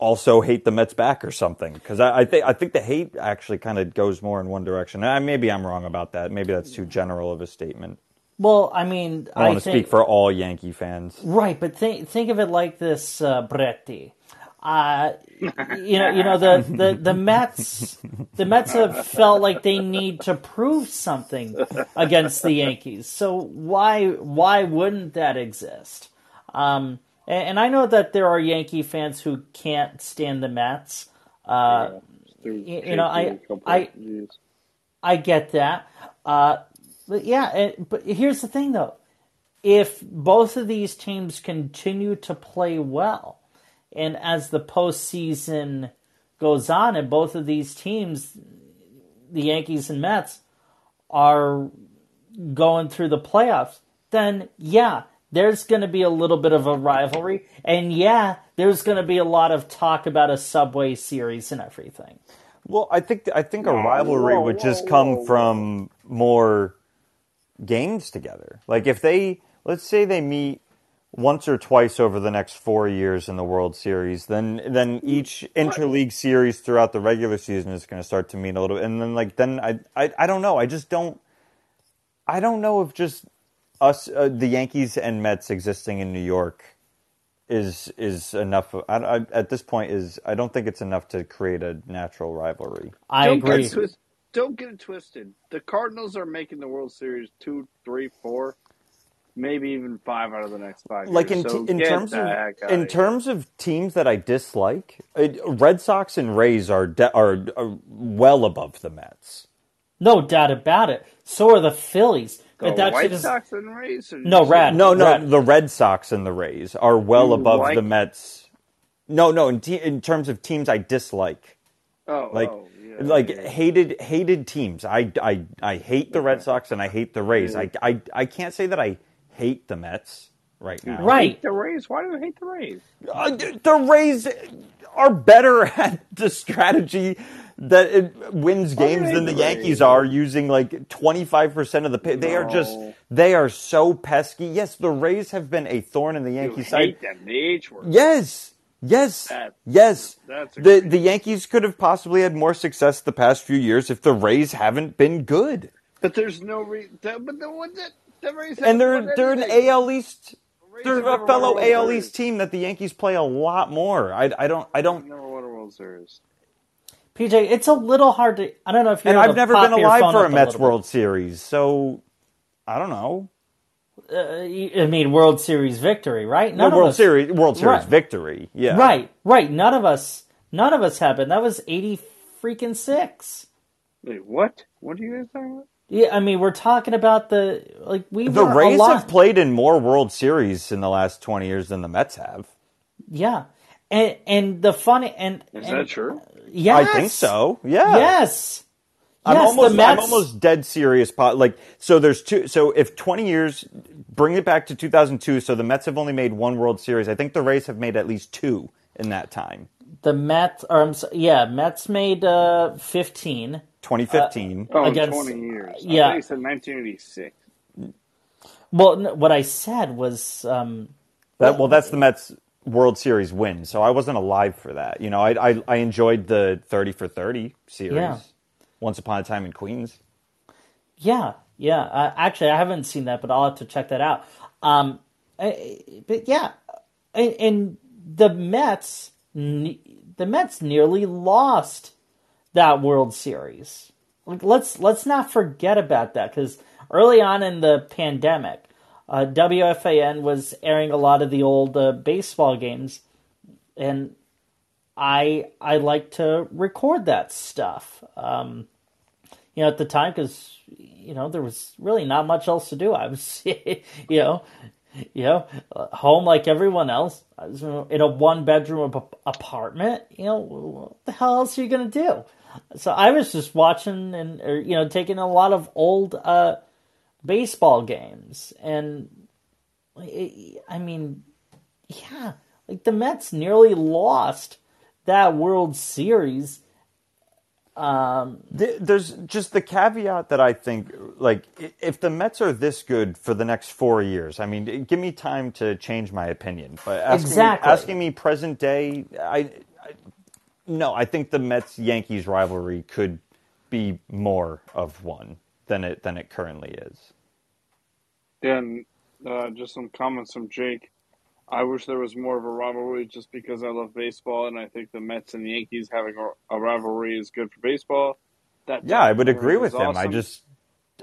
also hate the Mets back or something because I, I think I think the hate actually kind of goes more in one direction. Uh, maybe I'm wrong about that. Maybe that's too general of a statement. well, I mean, I, I, want to speak for all Yankee fans. right, but think think of it like this, uh, Bretti. Uh, you know, you know the, the, the Mets, the Mets have felt like they need to prove something against the Yankees. So why why wouldn't that exist? Um, and, and I know that there are Yankee fans who can't stand the Mets. Uh, you- you know, I- Jakey a couple I- I get that. Uh, but yeah, and, but here's the thing though. If both of these teams continue to play well, and as the postseason goes on, and both of these teams, the Yankees and Mets, are going through the playoffs, then yeah, there's going to be a little bit of a rivalry. And yeah, there's going to be a lot of talk about a Subway series and everything. Well, I think I think a rivalry would just come from more games together. Like if they let's say they meet once or twice over the next four years in the World Series, then then each interleague series throughout the regular season is going to start to mean a little. And then like then I I, I don't know. I just don't. I don't know if just us uh, the Yankees and Mets existing in New York is is enough. I, I, at this point, is I don't think it's enough to create a natural rivalry. I don't agree. Get twist, don't get it twisted. The Cardinals are making the World Series two, three, four, maybe even five out of the next five. like in years. So in terms of heck outta in here. terms of teams that I dislike, it, Red Sox and Rays are, de- are are well above the Mets. No doubt about it. So are the Phillies. the But White just Sox and Rays. No, just- Red. No, no, Red. the Red Sox and the Rays are well You above like- the Mets. No, no, in, te- in terms of teams I dislike, Oh, oh like oh, yeah, like yeah. hated hated teams. I, I I hate the Red Sox and I hate the Rays. I, I I can't say that I hate the Mets right now. right. Hate the Rays. Why do you hate the Rays? Uh, the Rays are better at the strategy that it wins games than the the Yankees Rays. are using like 25% of the pay. They are just they are so pesky. Yes, the Rays have been a thorn in the You Yankee side. hate them. The H word. Yes. Yes. That- yes. that's the the Yankees could have possibly had more success the past few years if the Rays haven't been good. But there's no reason. But the what the, the Rays And they're they're an anything. AL East they're a fellow won a World AL East team that the Yankees play a lot more. I, I don't I don't Never won a World Series. PJ, it's a little hard to. I don't know if you. And I've to never been alive for a Mets little World Series, so I don't know. Uh, I mean, World Series victory, right? No None of World us- Series World Series Right. victory. Yeah. Right, right. None of us. None of us happened. That was eighty freaking six. Wait, what? What are you guys talking about? Yeah, I mean, we're talking about the like we The were a Rays lot- have played in more World Series in the last 20 years than the Mets have. Yeah, and and the funny and Is and, that true? Yes, I think so. Yeah. Yes. I'm yes, almost the I'm almost dead serious po- like so there's two so if 20 years bring it back to 2002 so the Mets have only made one World Series. I think the Rays have made at least two in that time. the Mets. Or I'm so, yeah, Mets made uh, fifteen. 2015. Oh, Against- 20 years. yeah. I thought you said 1986. Well, no, what I said was um, That well, that's the Mets World Series win. So I wasn't alive for that. You know, I I, I enjoyed the thirty for thirty series. Yeah. Once upon a time in Queens. Yeah, yeah. Uh, actually, I haven't seen that, but I'll have to check that out. Um, I- but yeah, and, and the Mets, ne- the Mets nearly lost that World Series. Like, let's let's not forget about that because early on in the pandemic, uh, WFAN was airing a lot of the old uh, baseball games, and I I like to record that stuff. Um, you know, at the time, because you know there was really not much else to do. I was, you know, you know, home like everyone else. In a one bedroom ap- apartment. You know, what the hell else are you gonna do? So I was just watching and or, you know taking a lot of old uh, baseball games, and I I mean, yeah, like the Mets nearly lost that World Series. Um, There's just the caveat that I think, like, if the Mets are this good for the next four years, I mean, give me time to change my opinion. But asking Exactly. me, asking me present day, I, I no, I think the Mets Yankees rivalry could be more of one than it than it currently is. And uh, just some comments from Jake. I wish there was more of a rivalry just because I love baseball, and I think the Mets and the Yankees having a, a rivalry is good for baseball. That Yeah, I would agree with him. I just,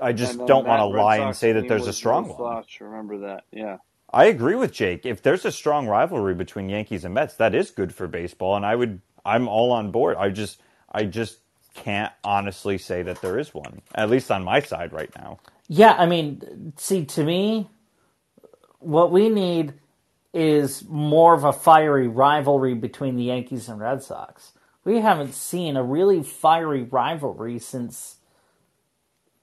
I just don't want to lie and say that there's a strong one. slouch. Remember that? Yeah. I agree with Jake. If there's a strong rivalry between Yankees and Mets, that is good for baseball, and I would, I'm all on board. I just, I just can't honestly say that there is one, at least on my side right now. Yeah, I mean, see, to me, what we need is more of a fiery rivalry between the Yankees and Red Sox. We haven't seen a really fiery rivalry since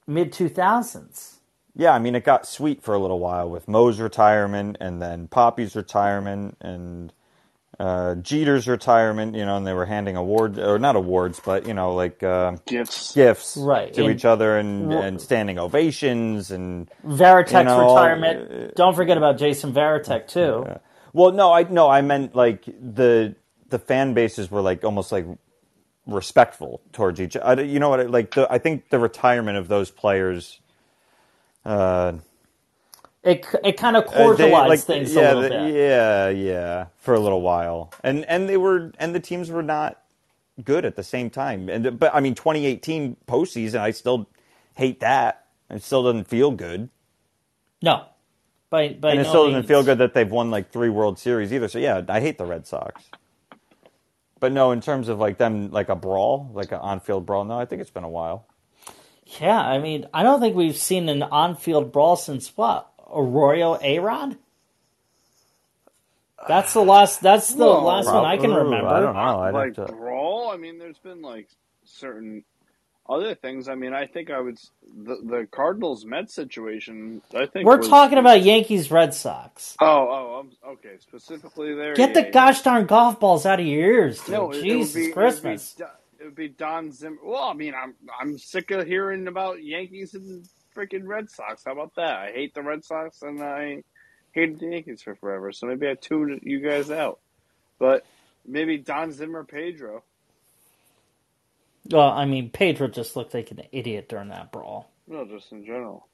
mid 2000s. Yeah, I mean, it got sweet for a little while with Mo's retirement, and then Papi's retirement, and uh, Jeter's retirement. You know, and they were handing awards, or not awards, but you know, like uh, Gifts. gifts Right, to and- each other, and, Well- and standing ovations, and Varitek's You know, retirement. Don't forget about Jason Varitek, too. Well, no, I no, I meant like the the fan bases were like almost like respectful towards each. I, you know what? Like the, I think the retirement of those players. Uh, It, it kind of uh, cordialized they, like, things yeah, a little the- bit. Yeah, yeah, for a little while, and and they were and the teams were not good at the same time. And but I mean, 2018 postseason, I still hate that. It still doesn't feel good. No. By, by and it no still doesn't means. feel good that they've won like three World Series either. So yeah, I hate the Red Sox. But no, in terms of like them, like a brawl, like an on-field brawl, no, I think it's been a while. Yeah, I mean, I don't think we've seen an on-field brawl since what Arroyo A-Rod? That's the last. That's the Whoa. last one I can Ooh, remember. I don't know. I'd like have to- brawl. I mean, there's been like certain other things. I mean, I think I would s- the the Cardinals Mets situation. I think We're was- talking about Yankees Red Sox. Oh, oh, I'm, okay. Specifically there. Get yeah, the yeah. gosh darn golf balls out of your ears, dude. No, it, Jesus it would be, Christmas. It would, be, it would be Don Zimmer. Well, I mean, I'm I'm sick of hearing about Yankees and freaking Red Sox. How about that? I hate the Red Sox and I hated the Yankees for forever. So maybe I tuned you guys out. But maybe Don Zimmer, Pedro. Well, I mean, Pedro just looked like an idiot during that brawl. No, just in general.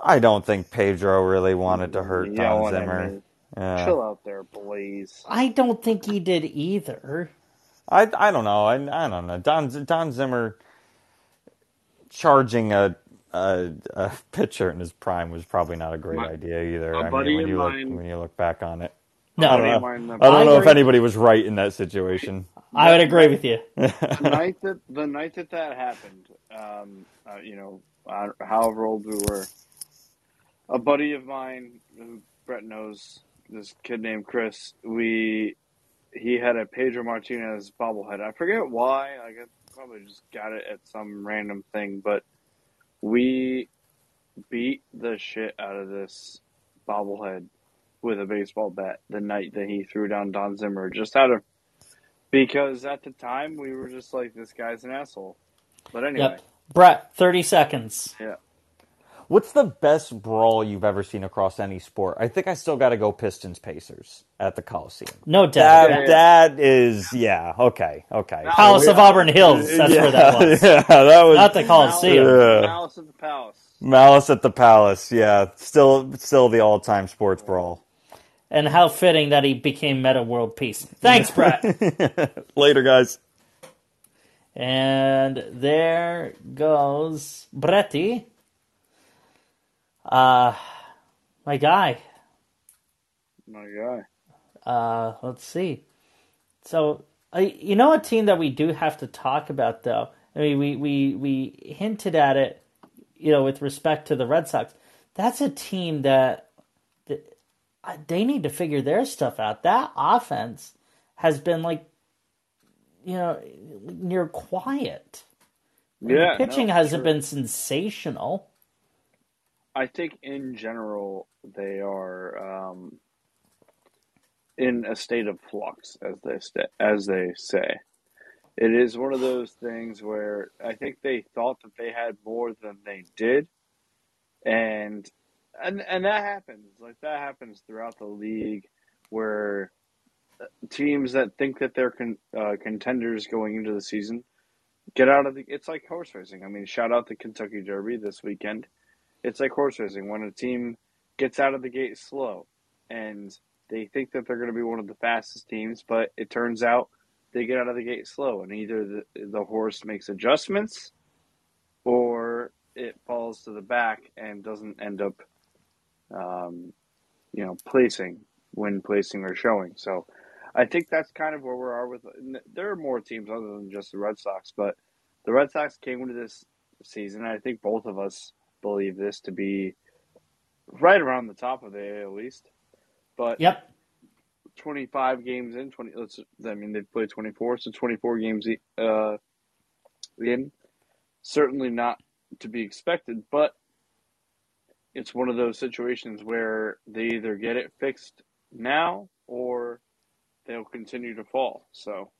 I don't think Pedro really wanted to hurt Yeah, Don. Zimmer. Yeah. Chill out there, Blaze. I don't think he did either. I I don't know. I I don't know. Don Don Zimmer charging a a, a pitcher in his prime was probably not a great My- idea either. a I buddy mean, when of you look when you look back on it, No, I don't know. I don't I know if anybody was right in that situation. I would agree with you. the night that the night that that happened, um, uh, you know, uh, however old we were, a buddy of mine, who Brett knows, this kid named Chris. We he had a Pedro Martinez bobblehead. I forget why. I guess probably just got it at some random thing, but we beat the shit out of this bobblehead with a baseball bat the night that he threw down Don Zimmer, just out of because at the time we were just like, this guy's an asshole. But anyway, Yep. Brett, 30 seconds. yeah. What's the best brawl you've ever seen across any sport? I think I still got to go Pistons Pacers at the Coliseum. No doubt. That Yeah. that is yeah okay okay. Palace of Auburn Hills. That's yeah, where that was. Yeah, that was Not the Coliseum. Yeah. Malice at the Palace. Malice at the Palace. Yeah, still still the all time sports brawl. And how fitting that he became Metta World Peace. Thanks, Brett. Later, guys. and there goes Bretty. Uh, my guy. My guy. Uh, let's see. So, uh, you know, a team that we do have to talk about, though. I mean, we we we hinted at it, you know, with respect to the Red Sox. That's a team that, that uh, they need to figure their stuff out. That offense has been like, you know, near quiet. Yeah. the pitching no, hasn't sure. been sensational. I think in general they are um, in a state of flux, as they sta as they say. It is one of those things where I think they thought that they had more than they did, and and and that happens. Like that happens throughout the league, where teams that think that they're con- uh, contenders going into the season get out of the. It's like horse racing. I mean, shout out the Kentucky Derby this weekend it's like horse racing. When a team gets out of the gate slow and they think that they're going to be one of the fastest teams but it turns out they get out of the gate slow and either the, the horse makes adjustments or it falls to the back and doesn't end up um, you know placing when placing or showing. So i think that's kind of where we are with there are more teams other than just the red sox but the red sox came into this season and i think both of us believe this to be right around the top of the AL East. But Yep. 25 games in, 20. Let's. I mean, they've played 24, so 24 games uh, in. Certainly not to be expected, but it's one of those situations where they either get it fixed now or they'll continue to fall. So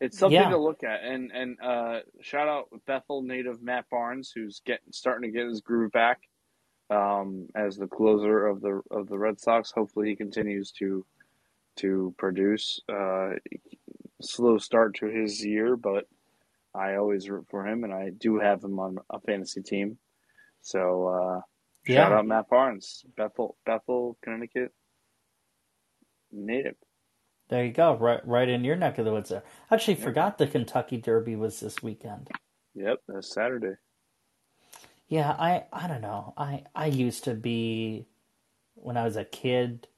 it's something Yeah. to look at. And and uh, shout out Bethel native Matt Barnes, who's getting starting to get his groove back um, as the closer of the of the Red Sox. Hopefully, he continues to to produce. Uh, slow start to his year, but I always root for him, and I do have him on a fantasy team. So uh, shout out Matt Barnes, Bethel, Bethel, Connecticut native. There you go. Right, right in your neck of the woods there. I actually forgot the Kentucky Derby was this weekend. Yep, that's Saturday. Yeah, I I don't know. I I used to be when I was a kid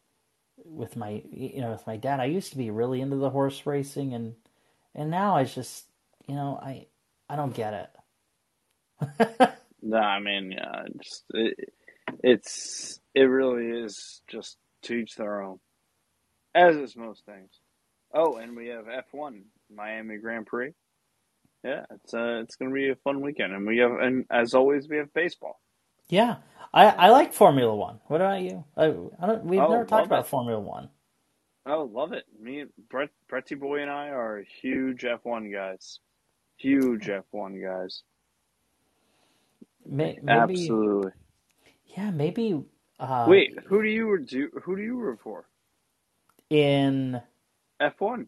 with my you know with my dad. I used to be really into the horse racing and and now I just you know I I don't get it. No, I mean, yeah, just it, it's it really is just to each their own, as is most things. Oh, and we have F one Miami Grand Prix. Yeah, it's uh, it's gonna be a fun weekend, and we have, and as always, we have baseball. yeah, I I like Formula One. What about you? I, I don't, we've Oh, never talked about it. Formula One. Oh, love it. Me, Brett, Bretty Boy, and I are huge F1 guys. Huge F1 guys. Maybe, Absolutely. yeah, maybe. Uh, Wait, who do you do? Who do you root for? In F1.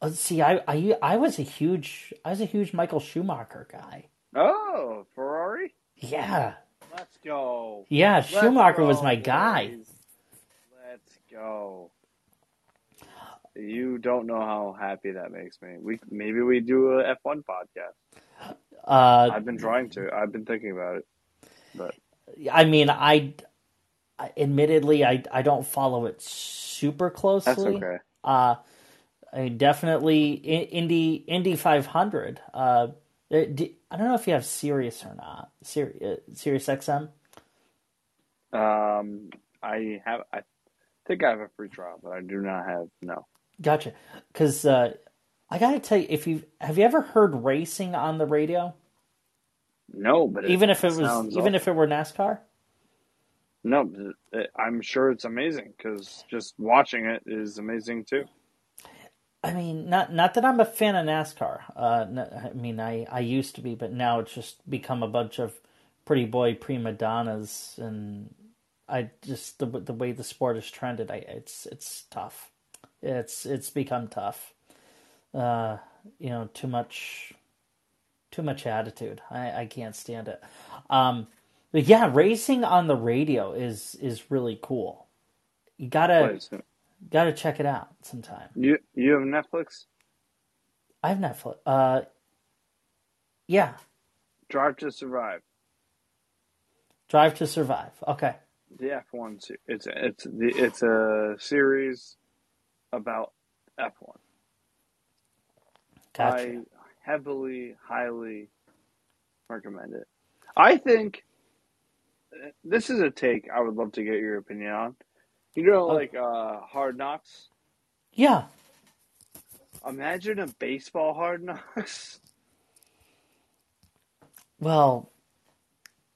let's see, I, I I was a huge I was a huge Michael Schumacher guy. Oh, Ferrari. Yeah, Let's go. yeah, Let's Schumacher was go, my guy. Let's go. You don't know how happy that makes me. We maybe we do a F1 podcast. Uh, I've been trying to. I've been thinking about it. But I mean, I, I admittedly I I don't follow it super closely. that's okay. Uh, I mean, definitely Indy Indy 500. Uh, do- I don't know if you have Sirius or not. Sirius, uh, Sirius XM. Um, I have. I think I have a free trial, but I do not have. No. Gotcha. Because uh, I gotta tell you, if you have you ever heard racing on the radio, No, but even if it was sounds even if it were NASCAR. No, I'm sure it's amazing because just watching it is amazing too. I mean, not not that I'm a fan of NASCAR. Uh, I mean, I, I used to be, but now it's just become a bunch of pretty boy prima donnas, and I just the the way the sport has trended, I it's it's tough. It's it's become tough. Uh, you know, too much, too much attitude. I I can't stand it. Um, but yeah, racing on the radio is is really cool. You gotta Please. gotta check it out sometime. You you have Netflix? I have Netflix. Uh, yeah, Drive to Survive. Drive to Survive. Okay, The F1. It's a, it's the it's a series about F1. gotcha. I heavily, highly recommend it. I think this is a take I would love to get your opinion on. You know, like uh, Hard Knocks. Yeah, Imagine a baseball Hard Knocks. well,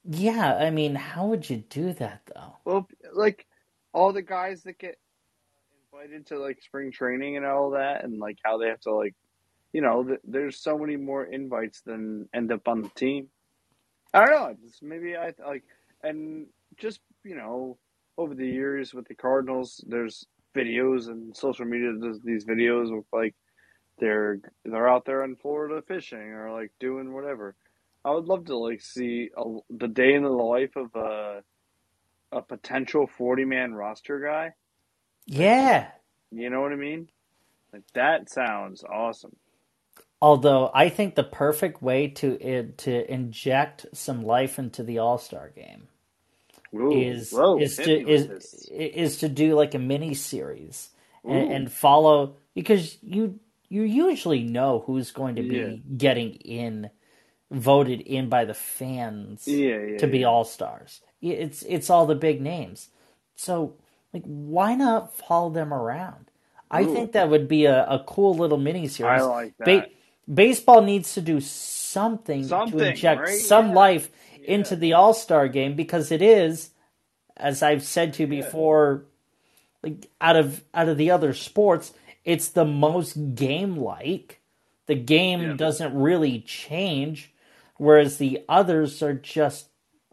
yeah. I mean, how would you do that though? Well, like all the guys that get invited to like spring training and all that, and like how they have to like, you know, th- there's so many more invites than end up on the team. I don't know. Just maybe I like, and just you know, over the years with the Cardinals, there's videos and social media does these videos with like they're they're out there in Florida fishing or like doing whatever. I would love to like see a, the day in the life of a a potential forty man roster guy. Yeah. You know what I mean? Like that sounds awesome. Although I think the perfect way to it, to inject some life into the All Star game Ooh, is whoa, is to is this. is to do like a mini series and, and follow because you you usually know who's going to be Yeah. getting in voted in by the fans Yeah, yeah, to be all stars. It's it's all the big names. So like why not follow them around? I think that would be a, a cool little mini series. I like Ba- that. Baseball needs to do something, to inject right? some Yeah. life into the All Star game because it is, as I've said to you before, like out of out of the other sports, it's the most game like. The game Yeah. doesn't really change, whereas the others are just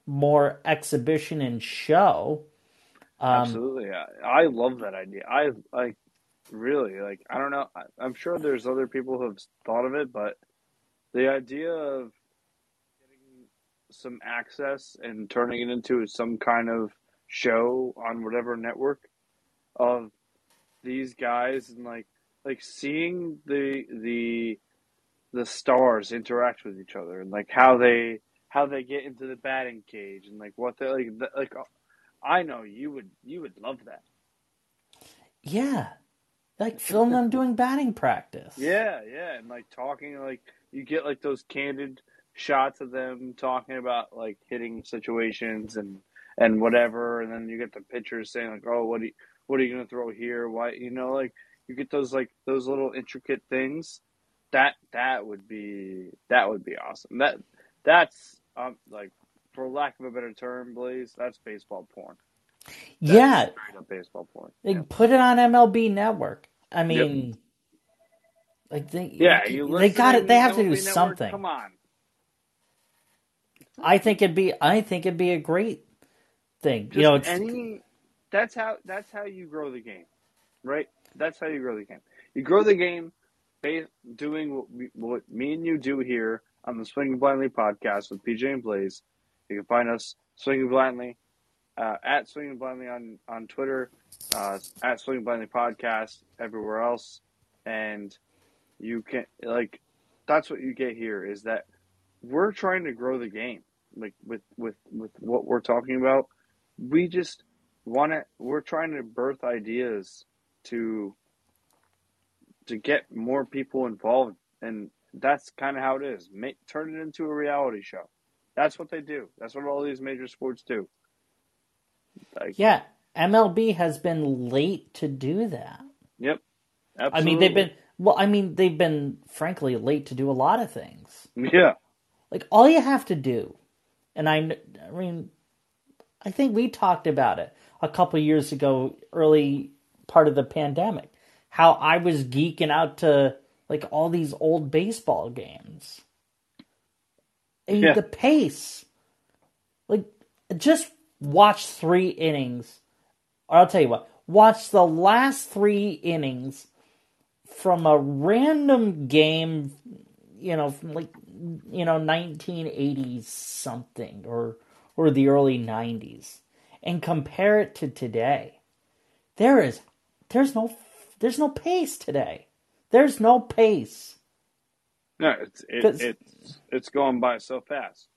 more exhibition and show. Um, Absolutely, I, I love that idea. I like really like. I don't know. I, I'm sure there's other people who have thought of it, but the idea of getting some access and turning it into some kind of show on whatever network of these guys and like like seeing the the the stars interact with each other and like how they how they get into the batting cage and like what they like like uh, I know you would you would love that. yeah, like film them doing batting practice. Yeah, yeah, and like talking like you get like those candid shots of them talking about like hitting situations and and whatever, and then you get the pitchers saying like, "Oh, what do you, what are you gonna throw here? Why?" You know, like you get those like those little intricate things. That that would be that would be awesome. That that's um like for lack of a better term, Blaze. That's baseball porn. That's yeah, baseball porn. Yeah. put it on MLB Network. I mean, like they Yeah, they, got it. They have to do Network? something. Come on. I think it'd be. I think it'd be a great thing. Just you know, it's, any. That's how. That's how you grow the game, right? That's how you grow the game. You grow the game, based, doing what, we, what me and you do here on the Swinging Blindly podcast with PJ and Blaze. You can find us Swinging Blindly uh, at Swinging Blindly on on Twitter, uh, at Swinging Blindly podcast everywhere else, and you can like that's what you get here is that we're trying to grow the game like with with with what we're talking about. We just want to we're trying to birth ideas to to get more people involved. And that's kind of how it is. Make, turn it into a reality show. That's what they do. That's what all these major sports do like yeah. MLB has been late to do that. yep I mean, they've been. Well, I mean, they've been frankly late to do a lot of things. yeah Like all you have to do, and I, I mean, I think we talked about it a couple years ago, early part of the pandemic, how I was geeking out to like all these old baseball games. And Yeah. The pace, like, just watch three innings. Or I'll tell you what, watch the last three innings from a random game you know, from like you know, 1980s something or or the early 90s and compare it to today. There is there's no there's no pace today. There's no pace. no it's it, it's it's going by so fast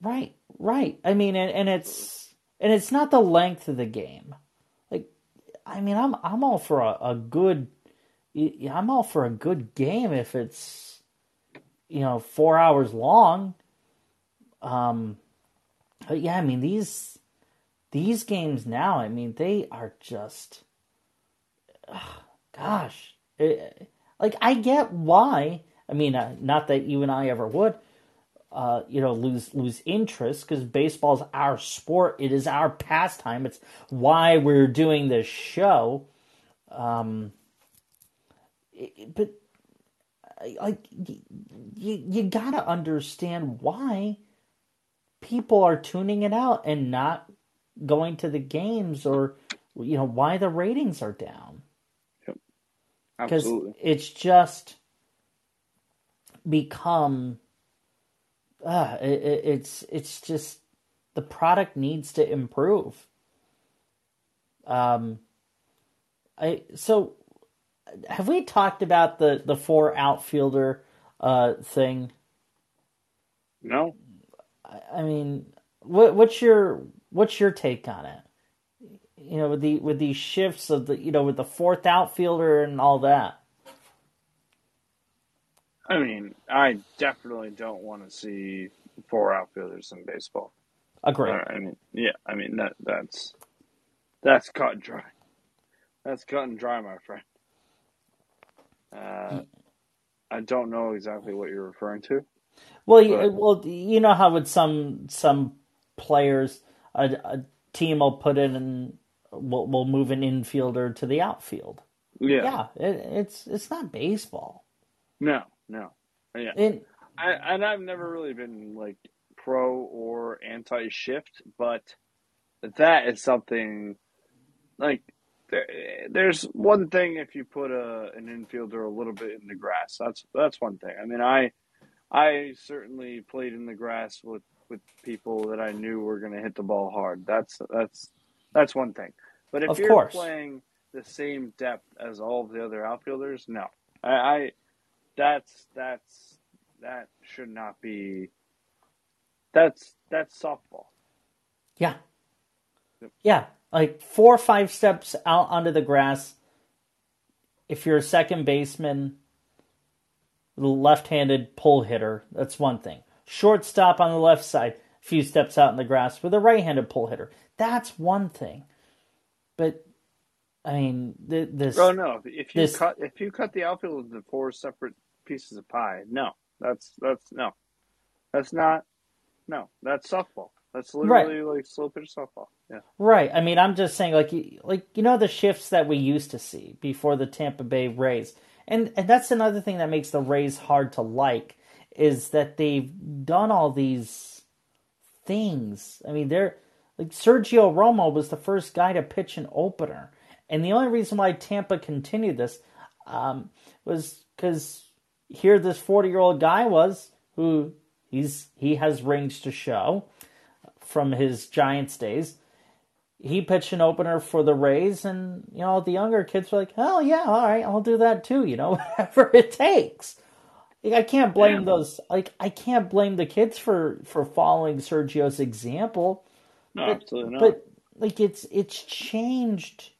Right, right. I mean and, and it's and it's not the length of the game. Like I mean I'm I'm all for a, a good I'm all for a good game if it's you know 4 hours long. Um but yeah, I mean these these games now, I mean they are just ugh, gosh. It- like I get why. I mean uh, not that you and I ever would uh, you know, lose lose interest because baseball's our sport. It is our pastime. It's why we're doing this show. Um, it- but like you, you gotta understand why people are tuning it out and not going to the games, or you know, why the ratings are down because absolutely it's just become uh, it, it- it's it's just the product needs to improve. Um i so have we talked about the the four outfielder uh thing? No. I- i mean what what's your what's your take on it? You know with the with these shifts of the you know with the fourth outfielder and all that I mean, I definitely don't want to see four outfielders in baseball. agree Uh, I mean, yeah, I mean that that's that's cut and dry. That's cut and dry, my friend. Uh, I don't know exactly what you're referring to. Well, you, But- well, you know how with some some players, a, a team will put in and will will move an infielder to the outfield. Yeah, Yeah, it, it's it's not baseball. no, no, yeah. And I, and I've never really been like pro or anti shift, but that is something like there, there's one thing if you put a an infielder a little bit in the grass. That's that's one thing. I mean, I I certainly played in the grass with with people that I knew were going to hit the ball hard. That's that's that's one thing. But if Of you're course. playing the same depth as all of the other outfielders, no. I, I that's that's that should not be that's that's softball. yeah, Yep. yeah, like four or five steps out onto the grass. If you're a second baseman, left-handed pull hitter, that's one thing. Shortstop on the left side, a few steps out in the grass with a right-handed pull hitter, that's one thing. But I mean, th- this Oh no! If you This- cut if you cut the outfield into four separate pieces of pie, no, that's that's no, that's not no, that's softball. That's literally like slow pitch softball. Yeah. Right. I mean, I'm just saying, like, you- like you know, the shifts that we used to see before the Tampa Bay Rays, and and that's another thing that makes the Rays hard to like is that they've done all these things. I mean, they're like Sergio Romo was the first guy to pitch an opener, and the only reason why Tampa continued this um, was because here this 40 year old guy was who he's he has rings to show from his Giants days. He pitched an opener for the Rays, and you know the younger kids were like, "Oh yeah, all right, I'll do that too." You know, whatever it takes. Like, I can't blame Yeah. those. Like I can't blame the kids for for following Sergio's example. No, But- absolutely not. But like it's it's changed.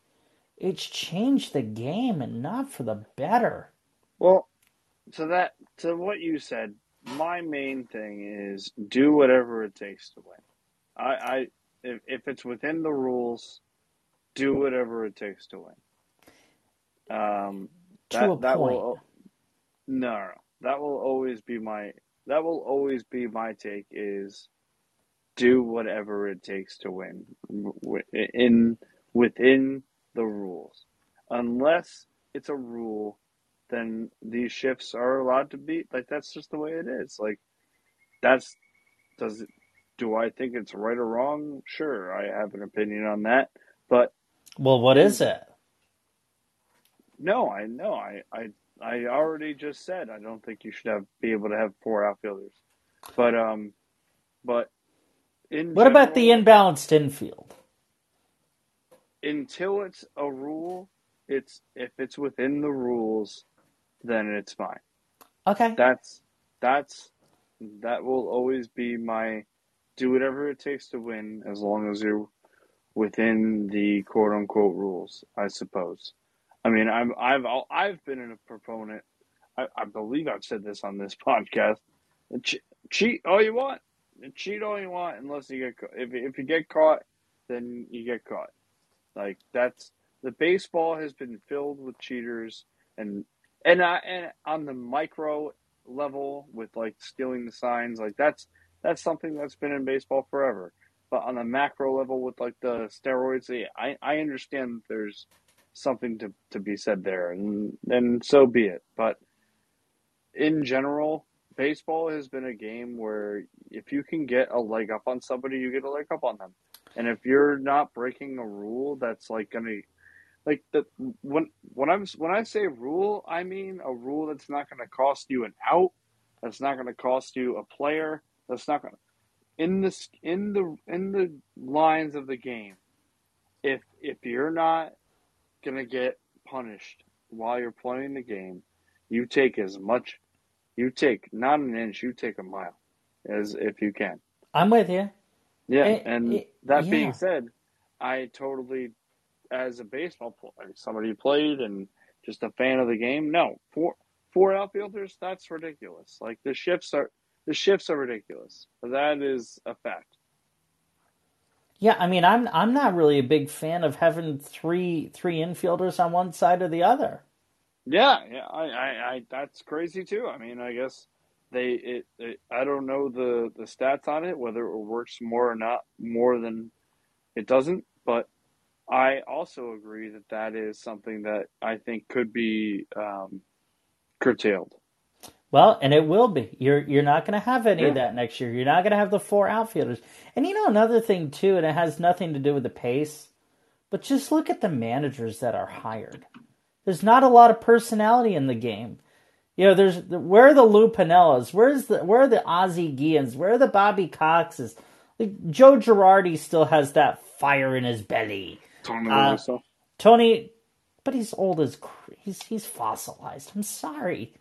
It's changed the game, and not for the better. Well, to that to what you said, my main thing is do whatever it takes to win. I, I if, if it's within the rules, do whatever it takes to win. Um, To that a that point. will no, no, that will always be my that will always be my take is do whatever it takes to win in within the rules, unless it's a rule then these shifts are allowed to be like that's just the way it is. Like that's does it do i think it's right or wrong? Sure i have an opinion on that but Well, what is it? no i know. I i i already just said i don't think you should have be able to have four outfielders. But um but in What about the imbalanced infield? until it's a rule it's if it's within the rules then it's fine. Okay. that's that's that will always be my do whatever it takes to win as long as you're within the quote unquote rules i suppose. I mean i'm i've i've been a proponent. I, I believe i've said this on this podcast. Che- cheat all you want. Cheat all you want unless you get caught. If, if you get caught then you get caught. Like that's the baseball has been filled with cheaters and and I, and on the micro level with like stealing the signs, like that's that's something that's been in baseball forever. But on the macro level with like the steroids, yeah, I I understand there's something to to be said there, and and so be it. But in general, baseball has been a game where if you can get a leg up on somebody, you get a leg up on them. And if you're not breaking a rule that's like gonna like the when when I'm when I say rule, I mean a rule that's not going to cost you an out, that's not going to cost you a player, that's not going to in this in the in the lines of the game. If if you're not going to get punished while you're playing the game, you take as much you take not an inch, you take a mile as if you can. I'm with you. Yeah, Eh, and eh, that yeah. being said, I totally, as a baseball player, somebody who played and just a fan of the game, no, four four outfielders, that's ridiculous. Like the shifts are the shifts are ridiculous. That is a fact. Yeah, I mean, I'm I'm not really a big fan of having three three infielders on one side or the other. Yeah, yeah, I, I, I that's crazy too. I mean, I guess they it, it I don't know the the stats on it whether it works more or not more than it doesn't, but I also agree that that is something that I think could be um, curtailed. Well, and it will be. You're you're not going to have any of that next year. You're not going to have the four outfielders. And you know another thing too, and it has nothing to do with the pace, but just look at the managers that are hired. There's not a lot of personality in the game. You know, there's where are the Lou Piniellas? Where's the where are the Ozzie Guillens? Where are the Bobby Coxes? Like Joe Girardi still has that fire in his belly. Tony Uh, Russa. Tony, but he's old as he's he's fossilized. I'm sorry.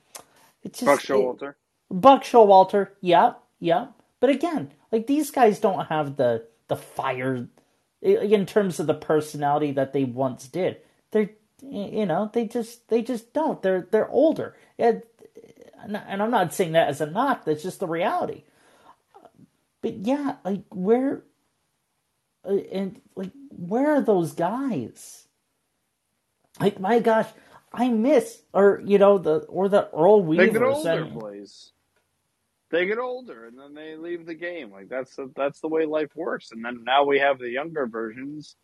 It's just Buck it- Showalter. Buck Showalter, yep, yep. But again, like these guys don't have the the fire in terms of the personality that they once did. They're you know they just they just don't. They're they're older. And, and I'm not saying that as a knock. That's just the reality. But yeah, like where Uh, and like where are those guys? Like my gosh, I miss or you know the or the Earl Weaver. They get older, Blaze. they get older and then they leave the game. Like that's the, that's the way life works. And then now we have the younger versions,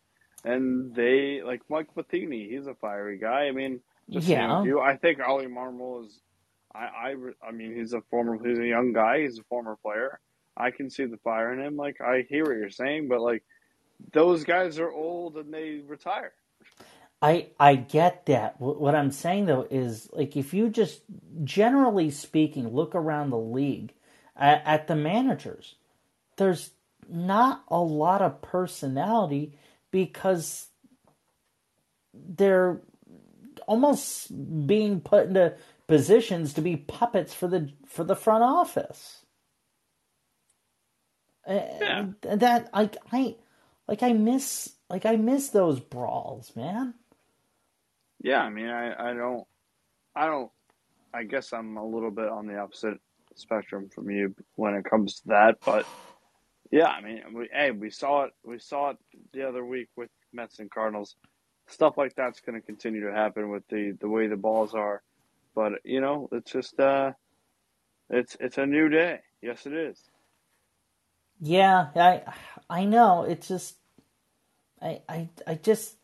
and they like Mike Matheny. He's a fiery guy. I mean, just Yeah. you, I think Oli Marmol is. I, I I mean, he's a former. He's a young guy. He's a former player. I can see the fire in him. Like I hear what you're saying, but like those guys are old and they retire. I I get that. What I'm saying though is like if you just generally speaking look around the league at, at the managers, there's not a lot of personality because they're almost being put into positions to be puppets for the for the front office. Yeah. And that I I like I miss like I miss those brawls, man. Yeah, I mean, I, I don't, I don't, I guess I'm a little bit on the opposite spectrum from you when it comes to that, but yeah, I mean, we, hey, we saw it, we saw it the other week with Mets and Cardinals. Stuff like that's going to continue to happen with the the way the balls are, but you know, it's just, uh, it's it's a new day. Yes, it is. Yeah, I I know. It's just I I I just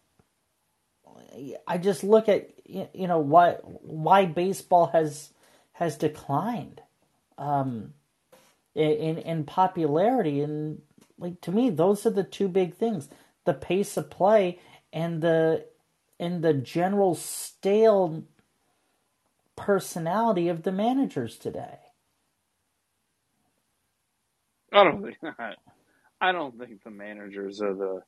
I just look at you know why why baseball has has declined um in in popularity and like to me those are the two big things the pace of play and the and the general stale personality of the managers today I don't I don't think the managers are the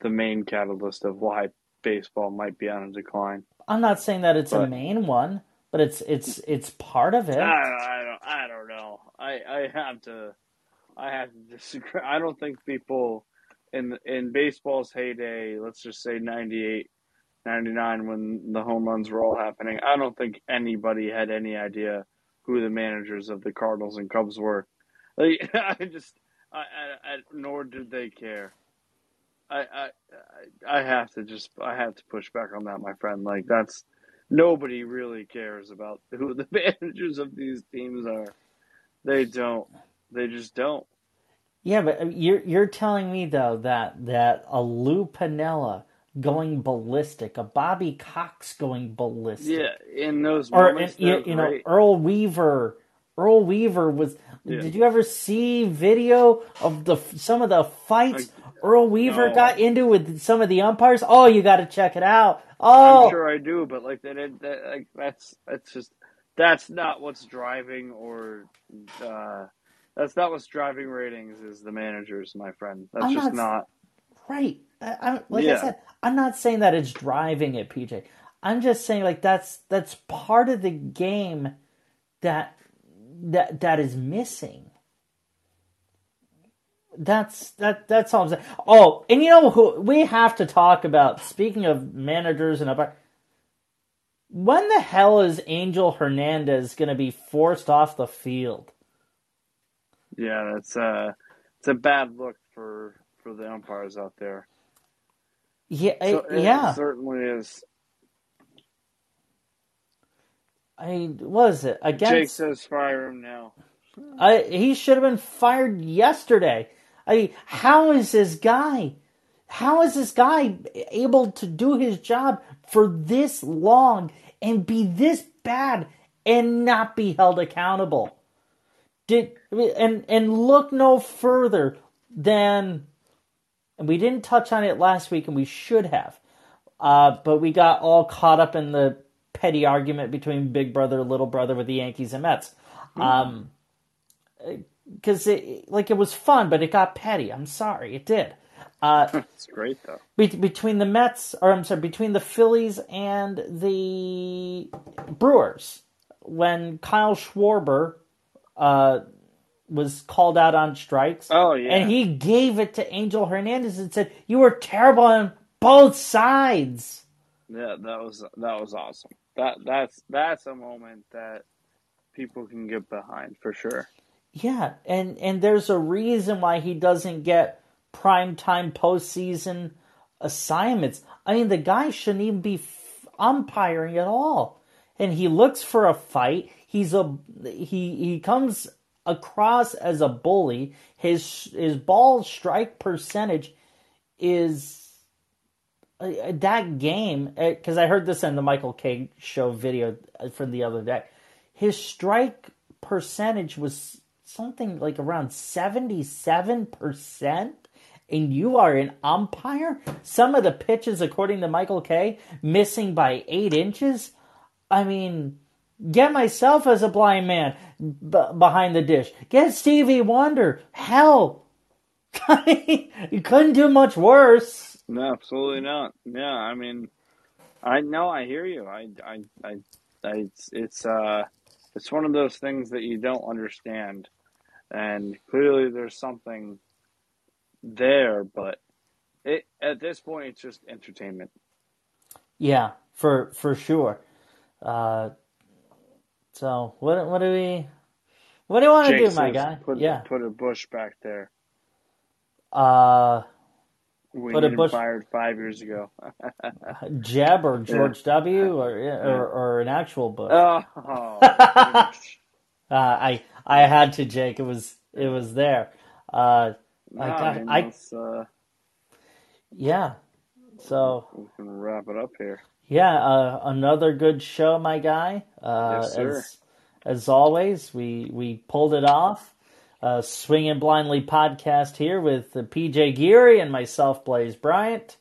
the main catalyst of why baseball might be on a decline. I'm not saying that it's a main one, but it's it's it's part of it. I, I don't I don't know. I, I have to I have to disagree. I don't think people in in baseball's heyday, let's just say 98, 99 when the home runs were all happening. I don't think anybody had any idea who the managers of the Cardinals and Cubs were. Like, I just I, I, I nor did they care. I, I I have to just I have to push back on that, my friend. Like that's nobody really cares about who the managers of these teams are. They don't. They just don't. Yeah, but uh, you're you're telling me though that that a Lou Piniella going ballistic, a Bobby Cox going ballistic, Yeah, in those or in, you, you know. Earl Weaver. Earl Weaver was. Yeah. Did you ever see video of the some of the fights Earl Weaver no. got into with some of the umpires? Oh, you got to check it out. Oh, I'm sure I do, but like that, that like that's that's just that's not what's driving or uh, that's not what's driving ratings is the managers, my friend. That's I'm just not- not. Right. I, I'm like I said, I'm not saying that it's driving it, PJ. I'm just saying like that's that's part of the game that that that is missing. That's that that's all I'm saying. Oh, and you know who we have to talk about speaking of managers and about when the hell is Angel Hernandez going to be forced off the field? Yeah, that's uh, it's a bad look for for the umpires out there. Yeah, So it yeah. certainly is. I was it against Jake says fire him now. I, he should have been fired yesterday. I mean, how is this guy? How is this guy able to do his job for this long and be this bad and not be held accountable? Did and and look no further than and we didn't touch on it last week and we should have. Uh, but we got all caught up in the petty argument between Big Brother, Little Brother with the Yankees and Mets. Um, because it like it was fun, but it got petty. I'm sorry, it did. Uh, It's great though. be- between the Mets, or I'm sorry, between the Phillies and the Brewers, when Kyle Schwarber uh, was called out on strikes, Oh yeah. and he gave it to Angel Hernandez and said, "You were terrible on both sides." Yeah, that was that was awesome. That that's that's a moment that people can get behind for sure. Yeah, and and there's a reason why he doesn't get prime primetime postseason assignments. I mean, the guy shouldn't even be umpiring at all. And he looks for a fight. He's a he he comes across as a bully. His his ball strike percentage is Uh, that game uh, because I heard this in the Michael Kay show video uh, from the other day. His strike percentage was something like around seventy seven percent. And you are an umpire? Some of the pitches, according to Michael Kay, missing by eight inches. I mean, get myself as a blind man b- behind the dish. Get Stevie Wonder. Hell, you couldn't do much worse. No, absolutely not. Yeah, I mean, I know I hear you. I, I, I, I it's, it's, uh, it's one of those things that you don't understand, and clearly there's something there, but it at this point it's just entertainment. Yeah, for for sure. Uh, so what what do we what do you want to do, my guy? Put, yeah. put a bush back there. Uh, We Put a bush- fired five years ago. Jeb or George W. or or, or an actual book. oh, gosh. Uh, I I had to, Jake. It was it was there. Uh, No, I got- mean, I- uh, yeah. So we can wrap it up here. yeah, uh, another good show, my guy. Uh, Yes, sir. As as always, we we pulled it off. Uh, Swinging Blindly podcast here with uh, PJ Geary and myself, Blaze Bryant.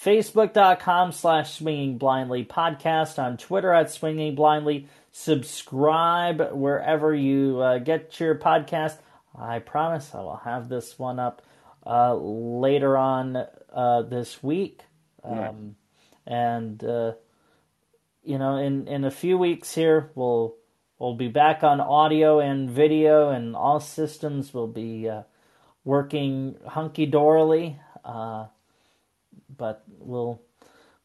Facebook.com slash Swinging Blindly podcast. On Twitter at Swinging Blindly. Subscribe wherever you uh, get your podcast. I promise I will have this one up uh, later on uh, this week. Um, And, uh, you know, in, in a few weeks here, we'll we'll be back on audio and video, and all systems will be uh, working hunky dorily. Uh, but we'll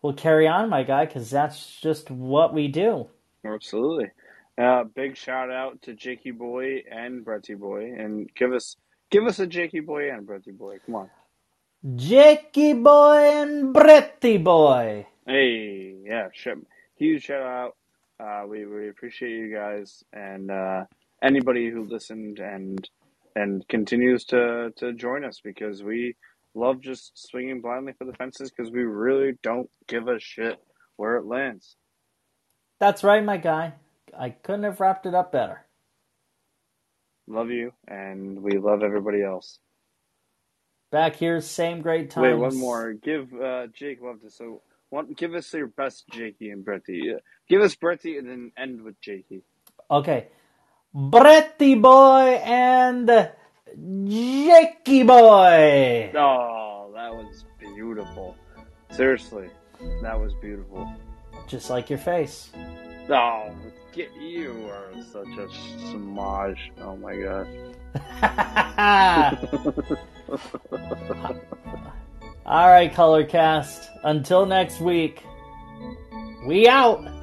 we'll carry on, my guy, because that's just what we do. Absolutely. Uh, big shout out to Jakey Boy and Bretty Boy, and give us give us a Jakey Boy and Bretty Boy. Come on. Jakey boy and Bretty boy. Hey, yeah, huge shout out. Uh, we we appreciate you guys and uh, anybody who listened and and continues to to join us because we love just swinging blindly for the fences because we really don't give a shit where it lands. That's right, my guy. I couldn't have wrapped it up better. Love you, and we love everybody else. Back here, same great time. Wait, one more. Give uh, Jake love to so. One, give us your best Jakey and Bretty. Give us Bretty and then end with Jakey. Okay. Bretty boy and Jakey boy. Oh, that was beautiful. Seriously, that was beautiful. Just like your face. Oh, get you are such a smudge. Oh my god. All right, Colorcast. Until next week, we out.